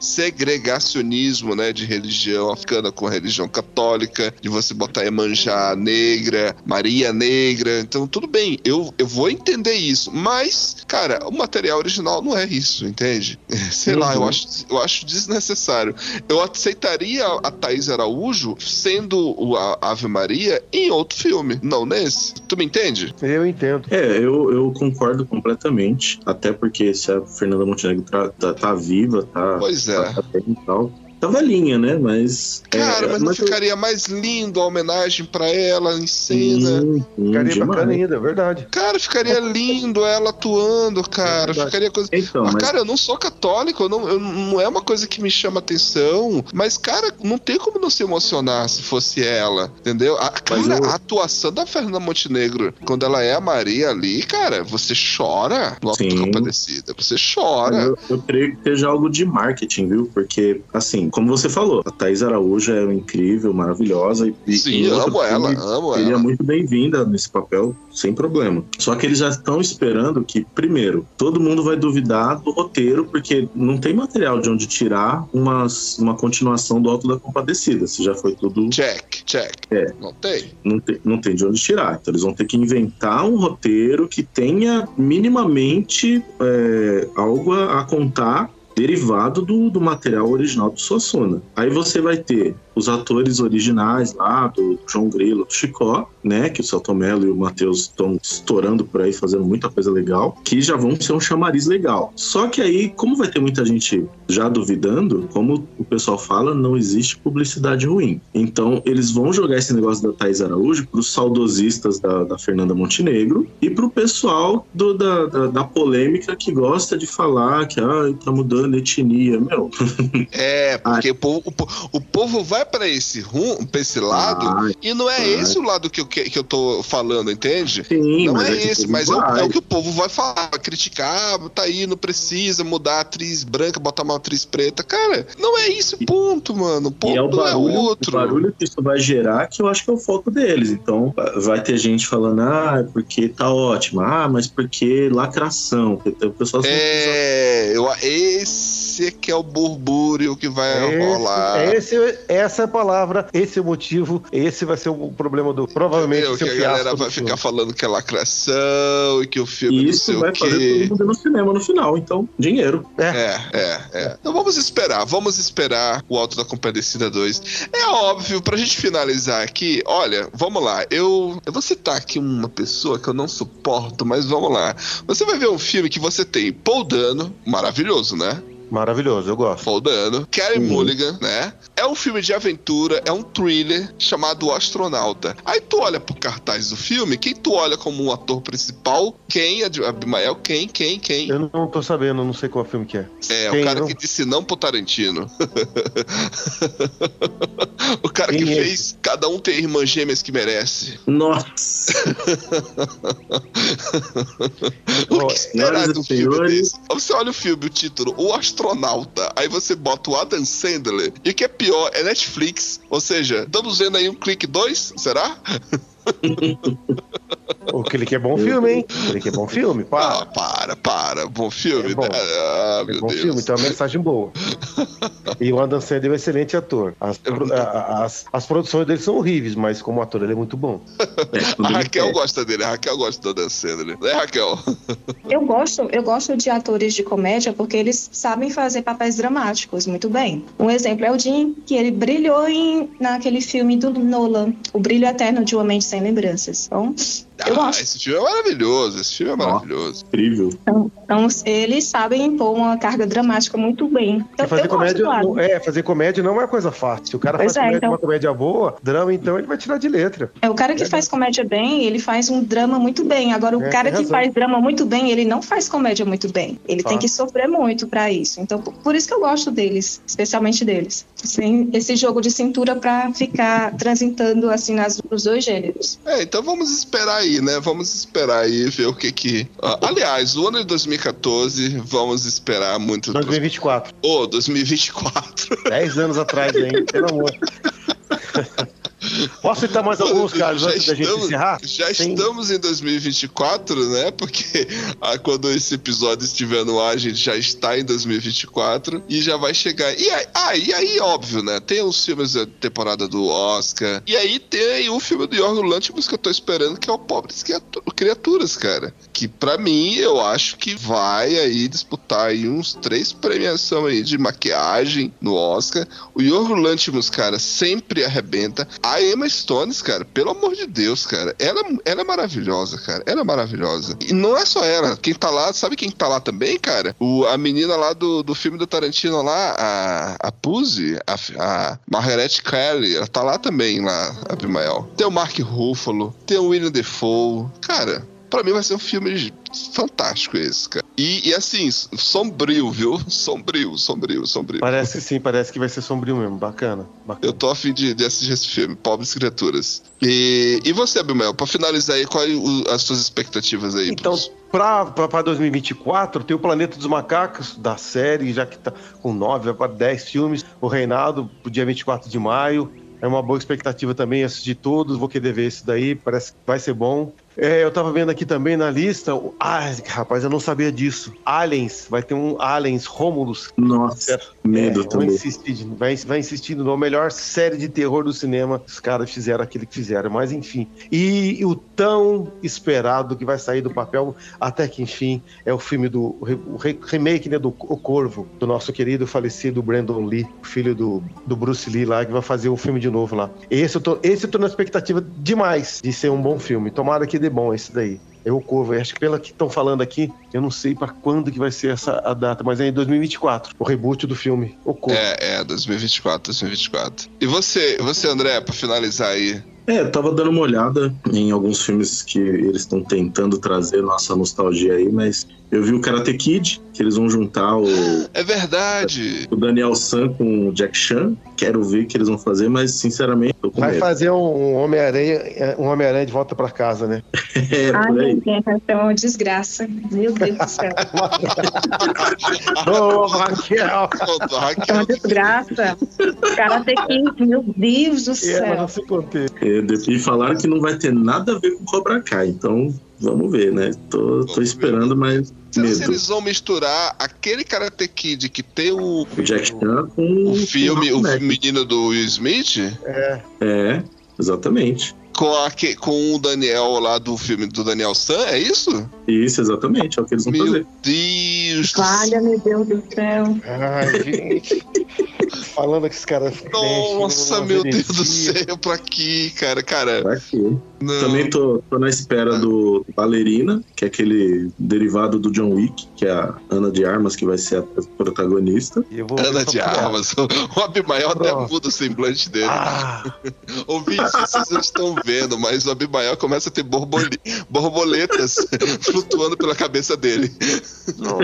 segregacionismo, né? De religião africana com religião católica, de você botar Emanjá negra, Maria negra. Então, tudo bem. eu, eu vou entender isso. Mas, cara, o material original não é isso, entende? Sei lá, eu Uhum. acho, eu acho desnecessário. Eu aceitaria a Thaís Araújo sendo o- a Ave Maria em outro filme, não nesse. Tu me entende? Eu entendo. É, eu, eu concordo completamente. Até porque se a Fernanda Montenegro tá, tá, tá viva, tá, Pois é. tá, tá bem e tal. Tá velhinha, né? Mas. Cara, é, mas não eu- ficaria mais lindo a homenagem pra ela em cena? Sim, sim, Ficaria demais. bacana ainda, é verdade. Cara, ficaria lindo ela atuando, cara. verdade. Ficaria coisa. Então, Mas, mas cara, eu não sou católico, eu não, eu- não é uma coisa que me chama atenção. Mas, cara, não tem como não se emocionar se fosse ela, entendeu? A, cara, eu- a atuação da Fernanda Montenegro, quando ela é a Maria ali, cara, você chora no Alto. Compadecida. Você chora. Eu, eu creio que seja algo de marketing, viu? Porque, assim, como você falou, a Thaís Araújo é incrível, maravilhosa. E, Sim, outro amo ela, amo Seria ela. muito bem-vinda nesse papel, sem problema. Só que eles já estão esperando que, primeiro, todo mundo vai duvidar do roteiro, porque não tem material de onde tirar uma, uma continuação do Alto da Compadecida. Se já foi tudo. Check, check. É. Não tem? Não tem, não tem de onde tirar. Então eles vão ter que inventar um roteiro que tenha minimamente é, algo a, a contar derivado do, do material original do Suassuna. Aí você vai ter os atores originais lá, do João Grilo, do Chicó, né, que o Celton Mello e o Matheus estão estourando por aí, fazendo muita coisa legal, que já vão ser um chamariz legal. Só que aí, como vai ter muita gente já duvidando, como o pessoal fala, não existe publicidade ruim. Então, eles vão jogar esse negócio da Thais Araújo pros saudosistas da, da Fernanda Montenegro e pro pessoal do- da, da, da polêmica que gosta de falar que ah, tá mudando a etnia. Meu, É, porque o, povo, o, po- o povo vai pra esse rum, pra esse lado, Vai, e não é vai. esse o lado que eu, que, que eu tô falando, entende? sim, não é que esse, mas é o, é o que o povo vai falar, vai criticar, tá aí, não precisa mudar a atriz branca, botar uma atriz preta. Cara, não é isso, ponto, mano. O ponto E é o barulho, é o outro. barulho que isso vai gerar que eu acho que é o foco deles. Então, vai ter gente falando, ah, é porque tá ótimo. Ah, mas porque lacração. O pessoal É, eu, esse é que é o burbúrio que vai rolar. Esse, esse- essa é a palavra, esse é o motivo, esse vai ser o problema do. Provavelmente Entendeu? ser que o a galera vai filme. ficar falando que é lacração e que o filme E não isso sei vai o fazer quê. todo mundo no cinema no final. Então, dinheiro. É, é, é. Então vamos esperar, vamos esperar o Alto da Compadecida 2. É óbvio, pra gente finalizar aqui, olha, vamos lá. Eu, eu vou citar aqui uma pessoa que eu não suporto, mas vamos lá. Você vai ver um filme que você tem Paul Dano, maravilhoso, né? Maravilhoso, eu gosto. Paul Dano, Uhum. Mulligan, né? É um filme de aventura, é um thriller chamado O Astronauta. Aí tu olha pro cartaz do filme, quem tu olha como um ator principal? Quem? Abimael? Quem? Quem? Quem? Eu não tô sabendo, não sei qual filme que é. É, Quem, o cara não? que disse não pro Tarantino. o cara Quem que é fez Cada um tem irmãs gêmeas que merece. Nossa! O que esperar um e filme senhores. desse? Você olha o filme, o título, O Astronauta, aí você bota o Adam Sandler, e o que é pior, é Netflix. Ou seja, estamos vendo aí um clique 2, será? O Clique é bom filme, hein? Clique é bom filme, Ah, pá. para, para. Bom filme. É bom. Ah, É bom Deus. filme, então é uma mensagem boa. E o Adam Sandler é um excelente ator. As, pro- a- as, as produções dele são horríveis, mas como ator ele é muito bom. É, A Raquel gosta dele, a Raquel gosta do Dan Sandler. Né, Raquel? Eu gosto, eu gosto de atores de comédia porque eles sabem fazer papéis dramáticos muito bem. Um exemplo é o Jim, que ele brilhou em, naquele filme do Nolan, O Brilho Eterno de Uma Mente Sem Lembranças. Então, eu Ah, gosto. esse filme é maravilhoso, esse filme é maravilhoso. Incrível. Então, eles sabem impor uma carga dramática muito bem. Então, fazer eu comédia, gosto, claro. não- é, fazer comédia não é coisa fácil. Se o cara Pois faz é, comédia, então- uma comédia boa, drama, então ele vai tirar de letra. É o cara que faz comédia bem, ele faz um drama muito bem. Agora, o É, cara que razão. faz drama muito bem, ele não faz comédia muito bem. Ele tem que sofrer muito pra isso. Então, por- isso que eu gosto deles, especialmente deles. Assim, esse jogo de cintura pra ficar transitando assim nas, nos dois gêneros. É, então vamos esperar aí, né? Vamos esperar aí, ver o que que... Ah, aliás, o ano de 2014, vamos esperar muito... 2024. Ô, 2024. 10 anos atrás, hein? Pelo amor. Posso citar mais alguns, Carlos, Já antes da gente estamos- encerrar? Já Tem- estamos em 2024, né? Porque ah, quando esse episódio estiver no ar, a gente já está em 2024 e já vai chegar. E aí, ah, e aí, óbvio, né? Tem os filmes da temporada do Oscar. E aí tem aí o filme do Yorgo Lanthimos que eu tô esperando, que é o Pobres Criatu- Criaturas, cara. Que pra mim, eu acho que vai aí disputar aí uns três premiação aí de maquiagem no Oscar. O Yorgo Lanthimos, cara, sempre arrebenta. A Emma Stones, cara, pelo amor de Deus, cara, ela, ela é maravilhosa, cara. Ela é maravilhosa. E não é só ela. Quem tá lá, sabe quem tá lá também, cara? O, a menina lá do, do filme do Tarantino lá, a, a Pussy, a, a Margaret Kelly, ela tá lá também, lá, a Abimael. Tem o Mark Ruffalo, tem o William Defoe. Cara, Pra mim vai ser um filme fantástico esse, cara. E, e assim, sombrio, viu? Sombrio, sombrio, sombrio. Parece que sim, parece que vai ser sombrio mesmo. Bacana. bacana. Eu tô a fim de, de assistir esse filme, Pobres Criaturas. E, e você, Abimel, pra finalizar aí, quais as suas expectativas aí? Então, pra, pra, pra 2024, tem o Planeta dos Macacos, da série, já que tá com 9, vai pra 10 filmes. O Reinado, pro dia 24 de maio. É uma boa expectativa também assistir todos, vou querer ver esse daí, parece que vai ser bom. É, eu tava vendo aqui também na lista. Ah, rapaz, eu não sabia disso. Aliens, vai ter um Aliens Romulus. Nossa, medo É, também. insistir, vai, vai insistindo na melhor série de terror do cinema. Os caras fizeram aquilo que fizeram, mas enfim. E, o tão esperado que vai sair do papel, até que enfim, é o filme do o re- o re- remake né, do O Corvo, do nosso querido falecido Brandon Lee, filho do, do Bruce Lee lá, que vai fazer o filme de novo lá. Esse eu, tô, esse eu tô na expectativa demais de ser um bom filme. Tomara que dê bom esse daí. É o Corvo. Eu Acho que pela que estão falando aqui, eu não sei pra quando que vai ser essa a data, mas é em 2024, o reboot do filme O Corvo. É, é, 2024, 2024. E você, você, André, pra finalizar aí? É, eu tava dando uma olhada em alguns filmes que eles estão tentando trazer nossa nostalgia aí, mas eu vi o Karate Kid, que eles vão juntar o, É verdade! o Daniel San com o Jack Chan. Quero ver o que eles vão fazer, mas sinceramente, tô com Vai medo. fazer um Homem-Aranha um Homem-Aranha de volta pra casa, né? É, Ai, por aí. ser uma desgraça. Meu Deus do céu. Ô, Raquel! É uma desgraça. Karate Kid, meu Deus do céu. não se conteve. É, de- E falaram que não vai ter nada a ver com Cobra Kai, então vamos ver, né? Tô, tô esperando, mas Será se medo. eles vão misturar aquele Karate Kid que tem o, O Jack Chan com o filme, o Malcolm X. menino do Will Smith É, exatamente. com, aque- com o Daniel lá do filme do Daniel San, é isso? Isso, exatamente, é o que eles vão Meu fazer. Deus do Valha, meu Deus do céu. Ai, gente. Falando que os caras. Nossa, mexem, meu Deus do céu, pra aqui, cara, cara. Vai que. Não. Também tô, tô na espera do Ballerina, que é aquele derivado do John Wick, que é a Ana de Armas, que vai ser a protagonista. E eu vou ver Ana de. Armas. O Abimael até muda o semblante dele. Ah, Ouvintes, vocês não estão vendo, mas o Abimael começa a ter borbole- borboletas flutuando pela cabeça dele. não.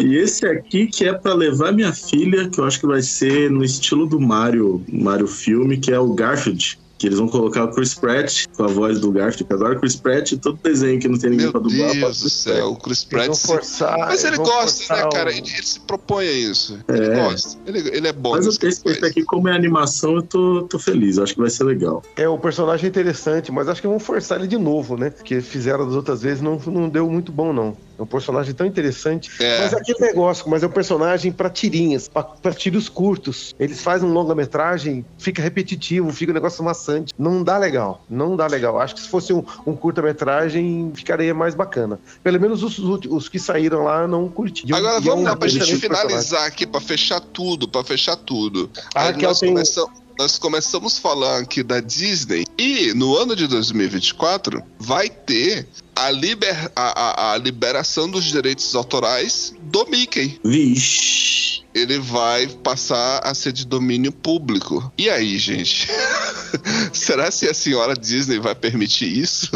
E esse aqui que é pra levar minha filha, que eu acho que vai ser no estilo do Mario, Mario filme, que é o Garfield. Que eles vão colocar o Chris Pratt com a voz do Garfield, que agora o Chris Pratt, todo desenho que não tem ninguém Meu pra dublar. bota Deus do céu, o Chris Eles Pratt. vão se- forçar. Mas ele eles gosta, né, cara? o- Ele, ele se propõe a isso. Ele É. gosta. Ele, ele é bom. Mas ele esse faz. aqui, como é animação, eu tô, tô feliz. Acho que vai ser legal. É, o personagem é interessante, mas acho que vão forçar ele de novo, né? Porque fizeram das outras vezes, não, não deu muito bom, não. É um personagem tão interessante. É. Mas é aquele negócio, mas é um personagem pra tirinhas, pra, pra tiros curtos. Eles fazem um longa-metragem, fica repetitivo, fica um negócio maçante. Não dá legal. Não dá legal. Acho que se fosse um, um curta-metragem, ficaria mais bacana. Pelo menos os, os, os que saíram lá não curti. E Agora é vamos lá pra gente personagem. finalizar aqui, pra fechar tudo, pra fechar tudo. A Aí Raquel tem um- começam- nós começamos falando aqui da Disney e no ano de 2024 vai ter a, liber, a, a- a liberação dos direitos autorais do Mickey. Vixe. Ele vai passar a ser de domínio público. E aí, gente? Será se a senhora Disney vai permitir isso?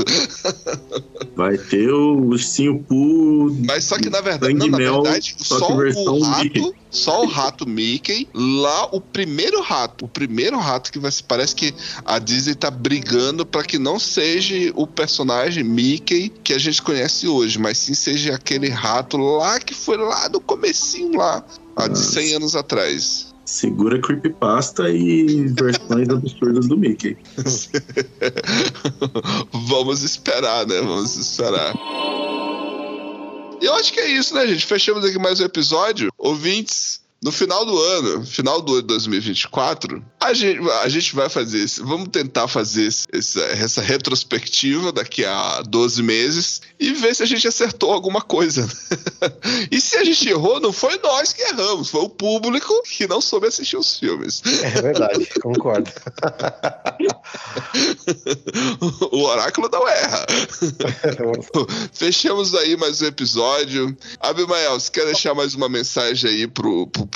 Vai ter o ursinho Pooh. Mas só que na verdade, não, na verdade, só só o rato, Mickey. só o rato Mickey, lá o primeiro rato, o primeiro rato que vai se parece que a Disney tá brigando pra que não seja o personagem Mickey que a gente conhece hoje, mas sim seja aquele rato lá que foi lá no comecinho lá, há de Nossa. 100 anos atrás. Segura creepypasta e versões absurdas do Mickey. Vamos esperar, né? Vamos esperar. Eu acho que é isso, né, gente? Fechamos aqui mais um episódio. Ouvintes, no final do ano, final do ano de 2024, a gente, a gente vai fazer isso. Vamos tentar fazer esse, essa retrospectiva daqui a 12 meses e ver se a gente acertou alguma coisa. e se a gente errou, não foi nós que erramos, foi o público que não soube assistir os filmes. É verdade, concordo. o oráculo não erra. Fechamos aí mais um episódio. Abimael, você quer deixar mais uma mensagem aí pro, pro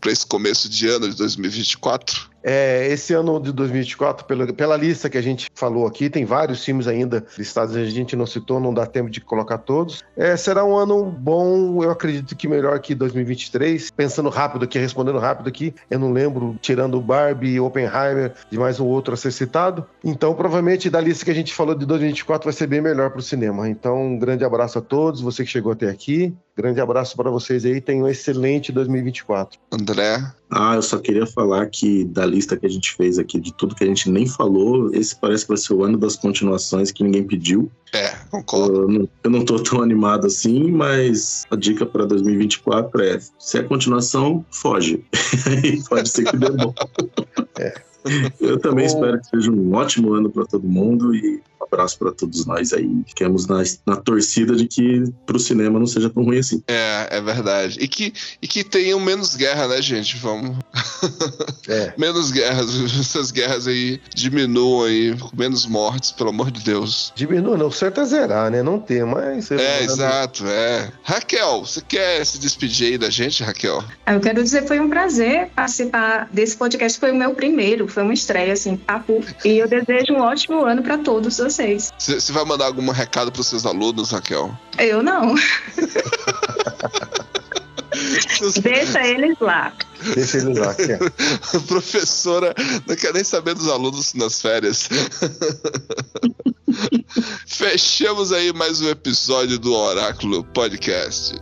para esse começo de ano de 2024? É, esse ano de 2024, pela, pela lista que a gente falou aqui, tem vários filmes ainda listados, a gente não citou, não dá tempo de colocar todos. É, será um ano bom, eu acredito que melhor que 2023. Pensando rápido aqui, respondendo rápido aqui, eu não lembro, tirando Barbie, Oppenheimer, de mais um outro a ser citado. Então, provavelmente, da lista que a gente falou de 2024 vai ser bem melhor para o cinema. Então, um grande abraço a todos, você que chegou até aqui. Grande abraço para vocês aí, tenham um excelente 2024. André? Ah, eu só queria falar que da lista que a gente fez aqui, de tudo que a gente nem falou, esse parece que vai ser o ano das continuações que ninguém pediu. É, concordo. Eu não, eu não tô tão animado assim, mas a dica para 2024 é: se é continuação, foge. Pode ser que dê bom. É. Eu também espero que seja um ótimo ano para todo mundo e um abraço para todos nós aí. Ficamos na, na torcida de que pro cinema não seja tão ruim assim. É, é verdade. E que, e que tenham menos guerra, né, gente? Vamos. É. menos guerras. Essas guerras aí diminuam aí, menos mortes, pelo amor de Deus. Diminua, não. O certo é zerar, né? Não ter, mas. É, exato, é. Raquel, você quer se despedir aí da gente, Raquel? Eu quero dizer, foi um prazer participar desse podcast. Foi o meu primeiro, foi uma estreia, assim, papo. E eu desejo um ótimo ano para todos vocês. Você vai mandar algum recado para seus alunos, Raquel? Eu não. Deixa eles lá. Deixa eles lá. É. Professora não quer nem saber dos alunos nas férias. Fechamos aí mais um episódio do Oráculo Podcast.